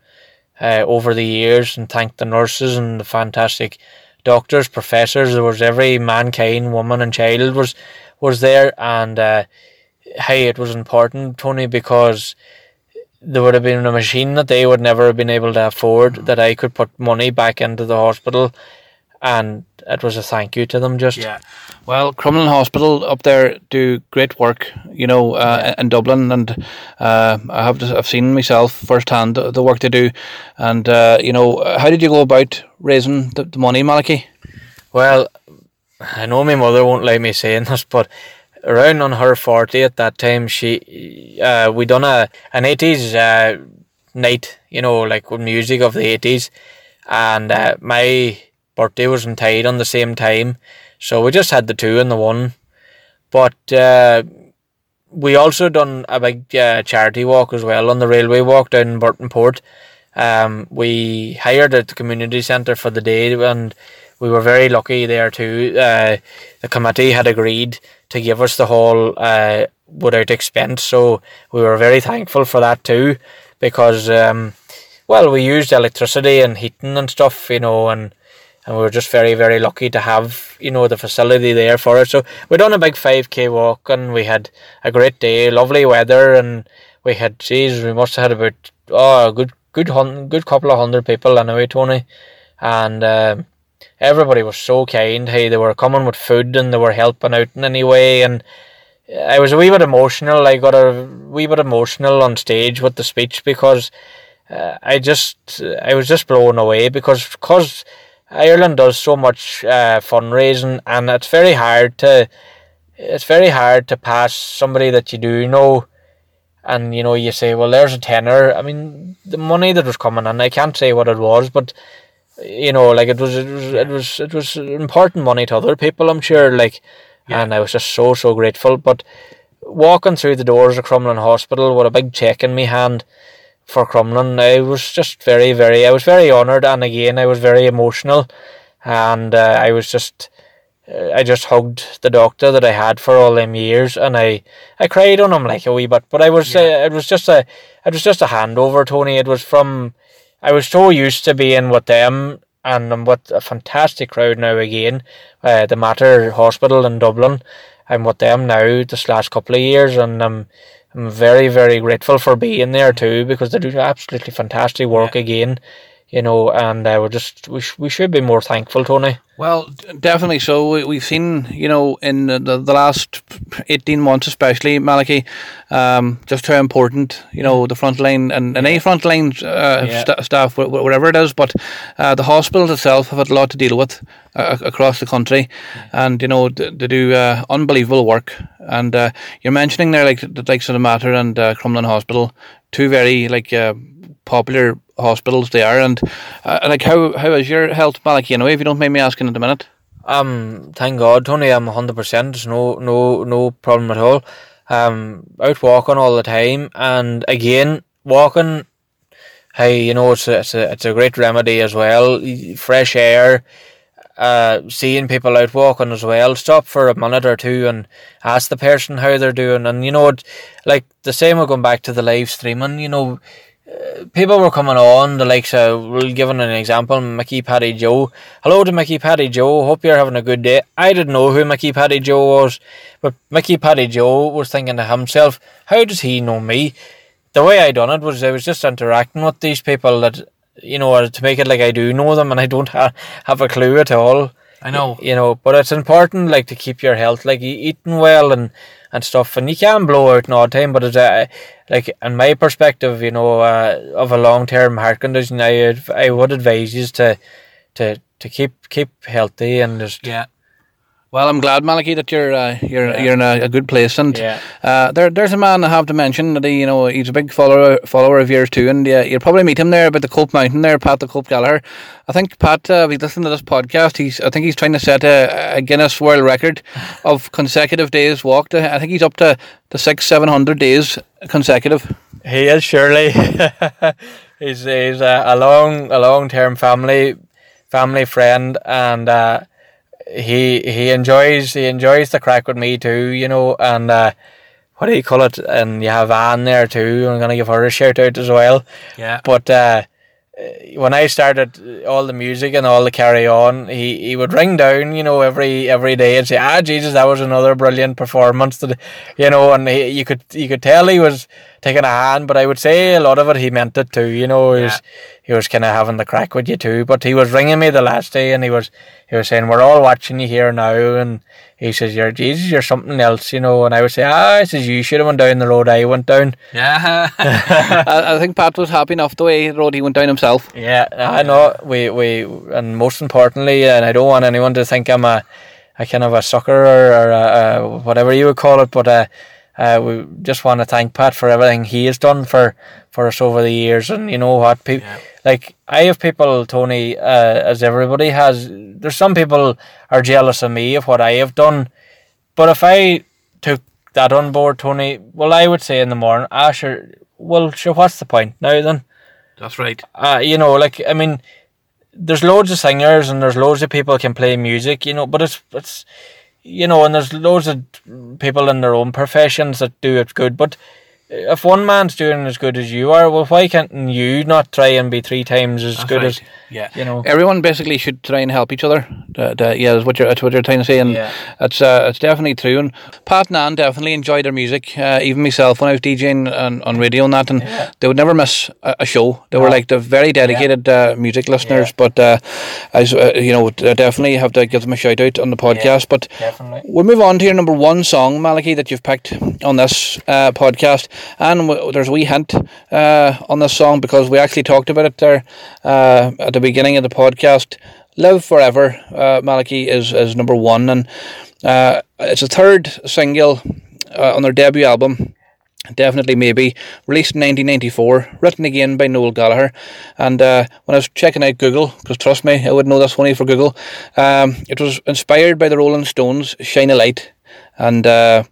uh, over the years, and thank the nurses and the fantastic doctors, professors. There was every mankind, woman, and child was was there, and uh, hey, it was important, Tony, because there would have been a machine that they would never have been able to afford that I could put money back into the hospital and it was a thank you to them just. Yeah. Well Crumlin Hospital up there do great work you know uh, in Dublin and uh, I have I've seen myself firsthand the, the work they do. And uh, you know how did you go about raising the, the money Malachy well I know my mother won't like me saying this but around on her 40 at that time she uh, we done a an 80s uh, night you know like with music of the 80s and uh, my birthday was in Tide on the same time. So we just had the two and the one. But uh, we also done a big uh, charity walk as well on the railway walk down in Burtonport. Um, we hired at the community centre for the day and we were very lucky there too. Uh, the committee had agreed to give us the whole uh, without expense. So we were very thankful for that too, because um, well, we used electricity and heating and stuff, you know, and and we were just very very lucky to have you know the facility there for it. So we done a big five k walk and we had a great day, lovely weather, and we had geez, we must have had about oh a good good hun- good couple of hundred people anyway, Tony, and. Um, everybody was so kind. Hey, they were coming with food and they were helping out in any way. And I was a wee bit emotional. I got a wee bit emotional on stage with the speech because uh, I just I was just blown away because because Ireland does so much uh, fundraising and it's very hard to it's very hard to pass somebody that you do know and you know you say well there's a tenner i mean the money that was coming in i can't say what it was but you know, like it was, it was, it was, it was important money to other people. I'm sure, like, yeah. and I was just so, so grateful. But walking through the doors of Crumlin Hospital with a big check in my hand for Crumlin, I was just very, very, I was very honoured, and again, I was very emotional, and uh, I was just. Uh, I just hugged the doctor that I had for all them years, and I, I cried on him like a wee bit. But I was, yeah. uh, it was just a, it was just a handover, Tony. It was from, I was so used to being with them and I'm with a fantastic crowd now again. Uh, the Mater Hospital in Dublin. I'm with them now this last couple of years and I'm, I'm very, very grateful for being there too because they do absolutely fantastic work yeah. again. You know, and uh, we're just we, sh- we should be more thankful, Tony. Well, definitely so. We, have seen, you know, in the, the last 18 months, especially, Malachy, um, just how important, you know, the front line and, and any front line uh, yeah. st- staff, whatever it is, but uh, the hospitals itself have had a lot to deal with uh, across the country. And, you know, they, they do uh, unbelievable work. And uh, you're mentioning there, like, the likes of the Mater and uh, Crumlin Hospital, two very, like, popular hospitals they are. And uh, like, how how is your health? You know, if you don't mind me asking in a minute. Um, thank God, Tony. I'm hundred percent. No no no problem at all. Um, out walking all the time, and again walking. Hey, you know it's a, it's a it's a great remedy as well. Fresh air, uh, seeing people out walking as well. Stop for a minute or two and ask the person how they're doing. And you know, like the same. We're going back to the live streaming. You know, people were coming on, the likes of, we'll give an example, Mickey Paddy Joe. Hello to Mickey Paddy Joe, hope you're having a good day. I didn't know who Mickey Paddy Joe was, but Mickey Paddy Joe was thinking to himself, how does he know me? The way I done it was I was just interacting with these people that, you know, to make it like I do know them and I don't ha- have a clue at all. I know. You know, but it's important, like, to keep your health, like, eating well and and stuff. And you can blow out in odd time, but it's uh, like in my perspective, you know, uh, of a long term heart condition, I I would advise you to to to keep keep healthy and just yeah. Well, I'm glad, Malachy, that you're uh, you're yeah. you're in a, a, good place, and yeah. uh, there there's a man I have to mention that he, you know he's a big follower follower of yours too, and yeah, you'll probably meet him there about the Cope Mountain there, Pat the Cope Gallagher. I think Pat, uh, if he's listening to this podcast, he's I think he's trying to set a, a Guinness World Record of consecutive days walked. I think he's up to the six seven hundred days consecutive. He is surely. he's he's a, a long a long term family family friend and. He he enjoys he enjoys the crack with me too, you know, and uh, what do you call it? And you have Anne there too. I'm gonna give her a shout out as well. Yeah. But uh, when I started all the music and all the carry on, he, he would ring down, you know, every every day and say, "Ah, Jesus, that was another brilliant performance." That, you know, and he, you could you could tell he was taking a hand, but I would say a lot of it he meant it too. You know, he yeah. was he was kind of having the crack with you too. But he was ringing me the last day, and he was he was saying, "We're all watching you here now," and he says, "You're Jesus, you're something else," you know. And I would say, "Ah," I says, "You should have went down the road I went down." Yeah, I, I, think Pat was happy enough the way the road he went down himself. Yeah, I know. We we and most importantly, and I don't want anyone to think I'm a a kind of a sucker or, or a, a whatever you would call it, but uh, uh, we just want to thank Pat for everything he has done for, for us over the years. And you know what, people yeah. Like I have people, Tony, uh, as everybody has. There's some people are jealous of me of what I have done, but if I took that on board, Tony, well, I would say in the morning, ah, sure, well, sure, what's the point now then? That's right. Uh, you know, like I mean, there's loads of singers and there's loads of people can play music, you know, but it's it's you know, and there's loads of people in their own professions that do it good. But if one man's doing as good as you are, well, why can't you not try and be three times as That's good right. as yeah? You know, everyone basically should try and help each other. Uh, yeah, that's what you're that's what you're trying to say, and yeah. it's uh, it's definitely true. And Pat and Ann definitely enjoyed their music. Uh, even myself, when I was DJing on, on radio and that, and yeah. they would never miss a, a show. They were like the very dedicated yeah. uh, music listeners. But uh, as uh, you know, definitely have to give them a shout out on the podcast. but definitely. we'll move on to your number one song, Malachy, that you've picked on this podcast, and there's a wee hint uh, on this song because we actually talked about it there uh, at the beginning of the podcast. Live Forever, uh, Malachy, is, is number one, and uh, it's a third single uh, on their debut album. Definitely, maybe released in 1994, written again by Noel Gallagher. And uh, when I was checking out Google, because trust me, I would know this only for Google, um, it was inspired by the Rolling Stones' "Shine a Light," and uh,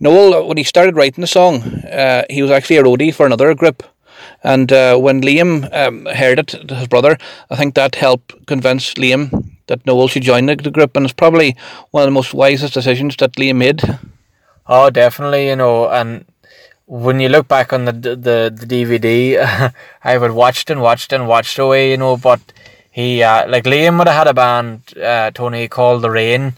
Noel, when he started writing the song, uh, he was actually a roadie for another group. And uh, when Liam um, heard it, his brother, I think that helped convince Liam that Noel should join the, the group. And it's probably one of the most wisest decisions that Liam made. Oh, definitely, you know. And when you look back on the the, the DVD, I would watched and watched and watched away, you know. But he, uh, like Liam would have had a band, uh, Tony, called The Rain.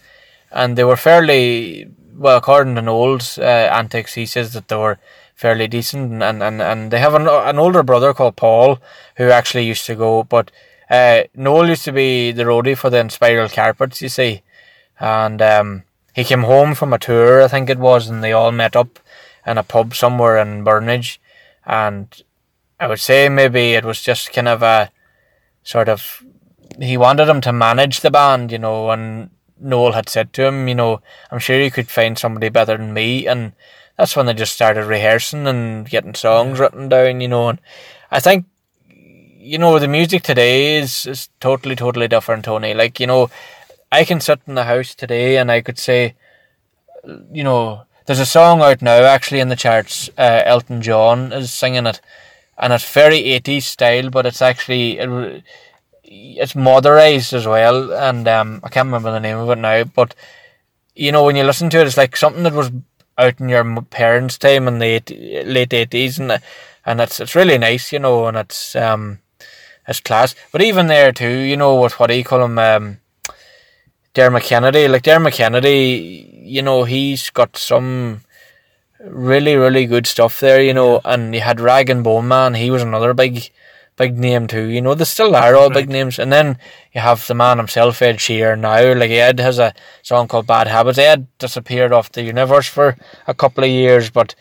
And they were fairly well, according to Noel's uh, antics, he says that they were fairly decent, and and, and, they have an, an older brother called Paul who actually used to go, but uh, Noel used to be the roadie for the Inspiral Carpets, you see, and um, he came home from a tour, I think it was, and they all met up in a pub somewhere in Burnage, and I would say maybe it was just kind of a sort of he wanted him to manage the band, you know, and Noel had said to him, you know, I'm sure you could find somebody better than me, and that's when they just started rehearsing and getting songs written down, you know, and I think you know, the music today is, is totally, totally different, Tony. Like, you know, I can sit in the house today and I could say, you know, there's a song out now actually in the charts. Uh, Elton John is singing it, and it's very 80s style, but it's actually it, it's modernized as well. And um, I can't remember the name of it now, but you know, when you listen to it, it's like something that was out in your parents' time in the late 80s, and and it's it's really nice, you know, and it's um it's class. But even there too, you know, with what do you call him, um, Dermot Kennedy, like Dermot Kennedy, you know, he's got some really, really good stuff there, you know, and you had Rag and Bone Man, he was another big big name too, you know, they still are all right. big names. And then you have the man himself, Ed Sheeran now, like Ed has a song called Bad Habits. Ed disappeared off the universe for a couple of years, but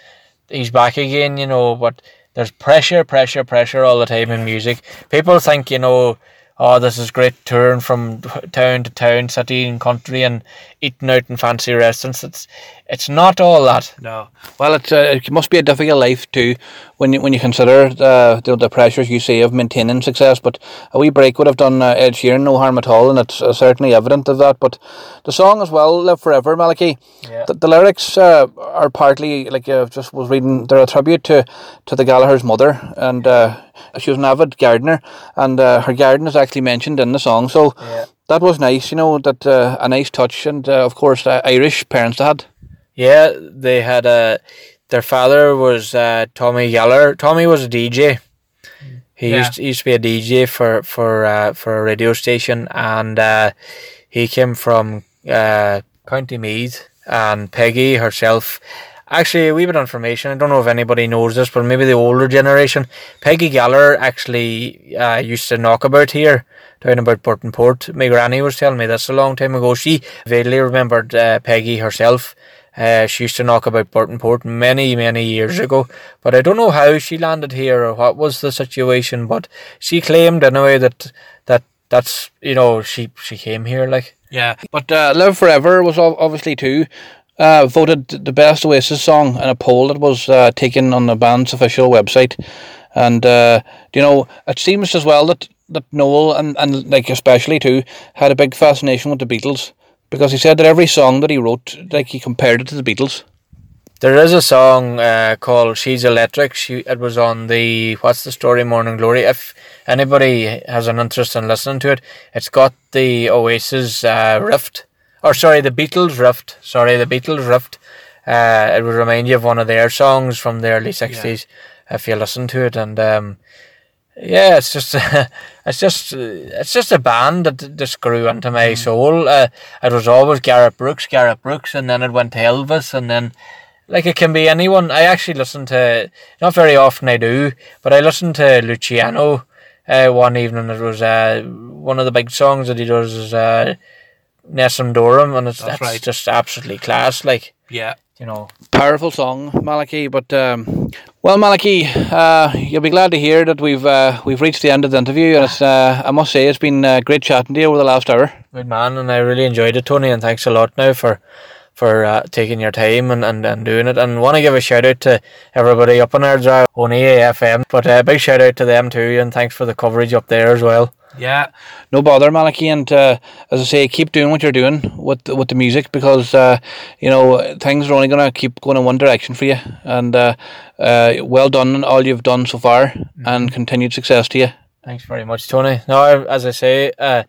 he's back again, you know, but there's pressure, pressure, pressure all the time in music. People think, you know, oh, this is great touring from town to town, city and country, and eating out in fancy restaurants. It's it's not all that. No. Well, it's uh, it must be a difficult life too, when you when you consider the the, the pressures you see of maintaining success. But a wee break would have done uh, Ed Sheeran no harm at all, and it's uh, certainly evident of that. But the song as well, "Live Forever," Malachi. Yeah. The, the lyrics uh, are partly like I just was reading. They're a tribute to to the Gallagher's mother and uh, she was an avid gardener, and uh, her garden is actually mentioned in the song. So yeah. that was nice, you know, that uh, a nice touch, and uh, of course, uh, Irish parents had. Yeah, they had a. Uh, their father was uh, Tommy Gallagher. Tommy was a DJ. He yeah. used to, used to be a DJ for for for a radio station, and he came from County Meath. And Peggy herself Actually, a wee bit of information. I don't know if anybody knows this, but maybe the older generation. Peggy Gallagher actually uh, used to knock about here, down about Burtonport. My granny was telling me this a long time ago. She vaguely remembered uh, Peggy herself. Uh, she used to knock about Burtonport many, many years ago. But I don't know how she landed here or what was the situation. But she claimed anyway that that that's you know she she came here like. Yeah, but uh, Live Forever was obviously too uh, voted the best Oasis song in a poll that was uh, taken on the band's official website. And uh, you know, it seems as well that that Noel and, and like especially too had a big fascination with the Beatles because he said that every song that he wrote, like he compared it to the Beatles. There is a song uh, called "She's Electric." She it was on the What's the Story Morning Glory. If anybody has an interest in listening to it, it's got the Oasis uh, rift or sorry, the Beatles rift. Sorry, the Beatles rift. Uh, it would remind you of one of their songs from the early sixties yeah. if you listen to it, and um, yeah, it's just it's just it's just a band that just grew into my mm. soul. Uh, it was always Garth Brooks, Garth Brooks, and then it went to Elvis, and then like it can be anyone. I actually listen to not very often I do, but I listened to Luciano uh, one evening. It was uh, one of the big songs that he does is. Uh, Nessun Dorma, and it's that's, that's right. just absolutely class. Like, yeah, you know, powerful song, Malachi. But um, well, Malachi, uh, you'll be glad to hear that we've uh, we've reached the end of the interview, and it's uh, I must say it's been uh, great chatting to you over the last hour. Good man, and I really enjoyed it, Tony, and thanks a lot now for for uh, taking your time and, and, and doing it. And want to give a shout out to everybody up on our drive on EAFM, but a uh, big shout out to them too, and thanks for the coverage up there as well. Yeah, no bother, Malachi, and uh, as I say, keep doing what you're doing with with the music because uh, you know things are only gonna keep going in one direction for you. And uh, uh well done on all you've done so far, mm-hmm. and continued success to you. Thanks very much, Tony. No, as I say, uh,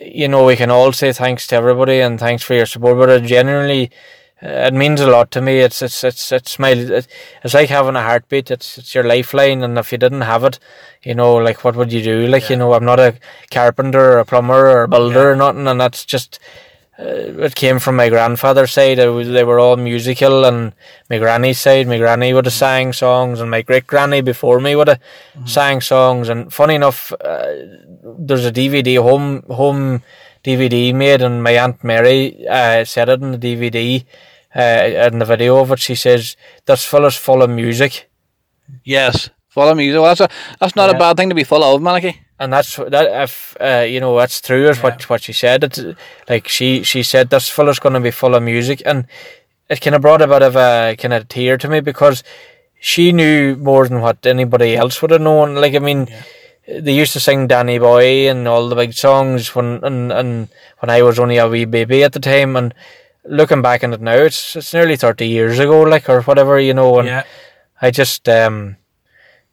you know, we can all say thanks to everybody and thanks for your support, but generally it means a lot to me. It's it's it's it's my it's like having a heartbeat. It's it's your lifeline, and if you didn't have it, you know, like what would you do? Like yeah. you know, I'm not a carpenter or a plumber or a builder yeah. or nothing, and that's just uh, it came from my grandfather's side. Was, they were all musical, and my granny's side, my granny would have sang songs, and my great granny before me would have mm-hmm. sang songs. And funny enough, uh, there's a DVD home home DVD made, and my aunt Mary uh, said it in the DVD. Uh, in the video of it, she says, "This fella's full of music." Yes, full of music. Well, that's a, that's not yeah. a bad thing to be full of, Malachy and that's that if uh, you know that's true is yeah. what what she said it's like she she said this fella's going to be full of music and it kind of brought a bit of a kind of tear to me because she knew more than what anybody else would have known like i mean yeah. They used to sing danny boy and all the big songs when and, and when i was only a wee baby at the time and looking back on it now it's it's nearly 30 years ago like or whatever you know and yeah. i just um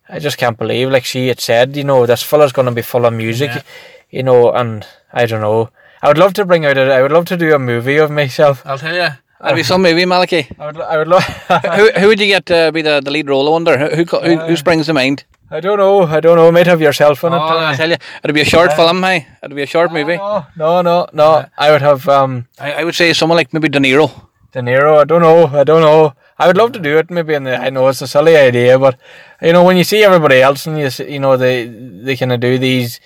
I just can't believe, like she had said, you know, this fella's going to be full of music, yeah. you know, and I don't know. I would love to bring out a, I would love to do a movie of myself. I'll tell you. That'd be some movie, Malachy. I would, I would love. who, who would you get to be the, the lead role under? Who, who, who, who springs to mind? I don't know. I don't know. Might have yourself in oh, it. I tell you, it'd be a short film, hey. It'd be a short movie. No, no, no, no. I would have. Um, I, I would say someone like maybe De Niro. De Niro. I don't know. I don't know. I would love to do it. Maybe in the, I know it's a silly idea, but you know when you see everybody else and you you know they they kind of do these,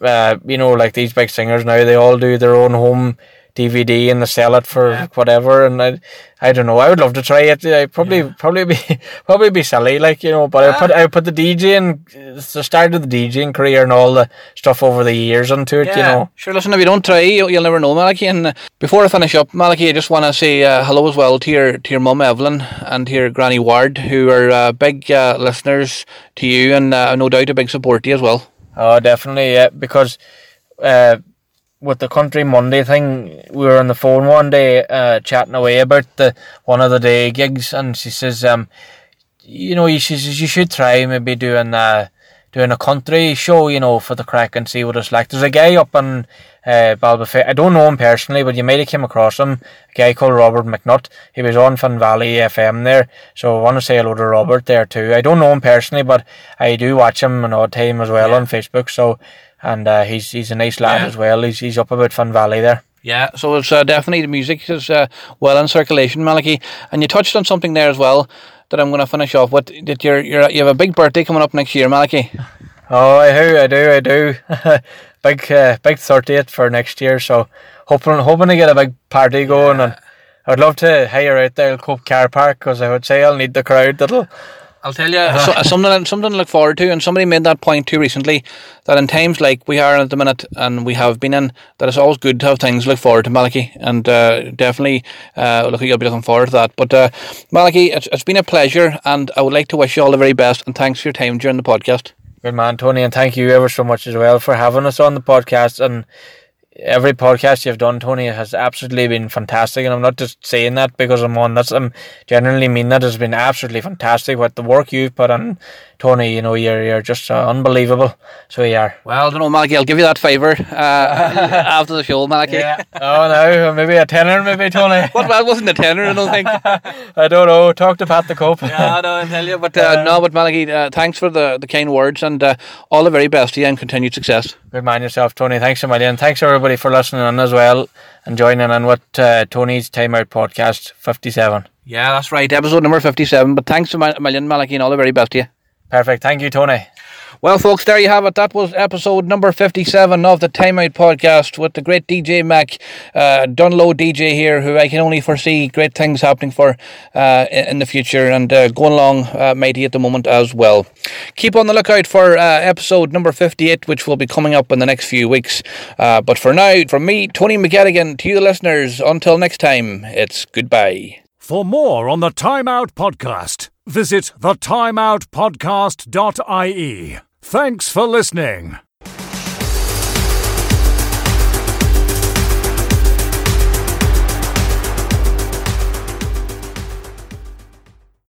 uh, you know like these big singers now they all do their own home DVD and they sell it for yeah. whatever. And I, I don't know. I would love to try it. I probably yeah. probably be probably be silly, like you know. But yeah. I put I put the DJing, the start of the DJing career and all the stuff over the years into it. You know. Sure. Listen, if you don't try, you'll, you'll never know, Malachy. And uh, before I finish up, Malachy, I just want to say uh, hello as well to your to your mum Evelyn and to your granny Ward, who are uh, big uh, listeners to you and uh, no doubt a big support to you as well. Oh, definitely, yeah. Because uh, with the country Monday thing, we were on the phone one day uh, chatting away about the one of the day gigs, and she says, um, you know, she says you should try maybe doing a doing a country show, you know, for the crack and see what it's like. There's a guy up in uh, Ballybofey. I don't know him personally, but you might have came across him. A guy called Robert McNutt. He was on Finn Valley FM there, so I want to say hello to Robert there too. I don't know him personally, but I do watch him an odd time as well yeah. on Facebook. So and uh, he's he's a nice lad yeah. as well. He's he's up about Finn Valley there. Yeah, so it's uh, definitely the music is uh, well in circulation, Malachy. And you touched on something there as well that I'm going to finish off with. That you're, you're you have a big birthday coming up next year, Malachy. Oh, I do, I do, I do. big uh, big thirtieth for next year. So hoping hoping to get a big party going, yeah. and I'd love to hire out there Cope Car Park because I would say I'll need the crowd that'll I'll tell you so, something something to look forward to. And somebody made that point too recently that in times like we are at the minute and we have been in, that it's always good to have things to look forward to, Malachy. And uh, definitely, uh, look, you'll be looking forward to that. But uh, Malachy, it's, it's been a pleasure, and I would like to wish you all the very best. And thanks for your time during the podcast. Good man, Tony, and thank you ever so much as well for having us on the podcast and every podcast you've done, Tony, has absolutely been fantastic. And I'm not just saying that because I'm on this. I'm genuinely mean that has been absolutely fantastic. What the work you've put on, Tony, you know, you're you're just uh, unbelievable. So you are. Well, I don't know, Malachy. I'll give you that favour uh, after the show, Malachy. Yeah. Oh no, maybe a tenner, maybe Tony. what? That wasn't a tenner, I don't think. I don't know. Talk to Pat the Cope. yeah, no, I tell you. But uh, no, but Malachy, uh, thanks for the the kind words and uh, all the very best to you and continued success. Good man yourself, Tony. Thanks a million. Thanks everybody for listening in as well and joining in with uh, Tony's Time Out Podcast 57. Yeah, that's right. Episode number 57. But thanks a million, Malachy, and all the very best to you. Perfect. Thank you, Tony. Well, folks, there you have it. That was episode number 57 of the Timeout podcast with the great DJ Mac, uh, Dungloe DJ here, who I can only foresee great things happening for uh, in the future and uh, going along uh, mighty at the moment as well. Keep on the lookout for uh, episode number 58, which will be coming up in the next few weeks. Uh, but for now, from me, Tony McGettigan, to you, the listeners, until next time, it's goodbye. For more on the Timeout podcast, visit thetimeoutpodcast.ie. Thanks for listening.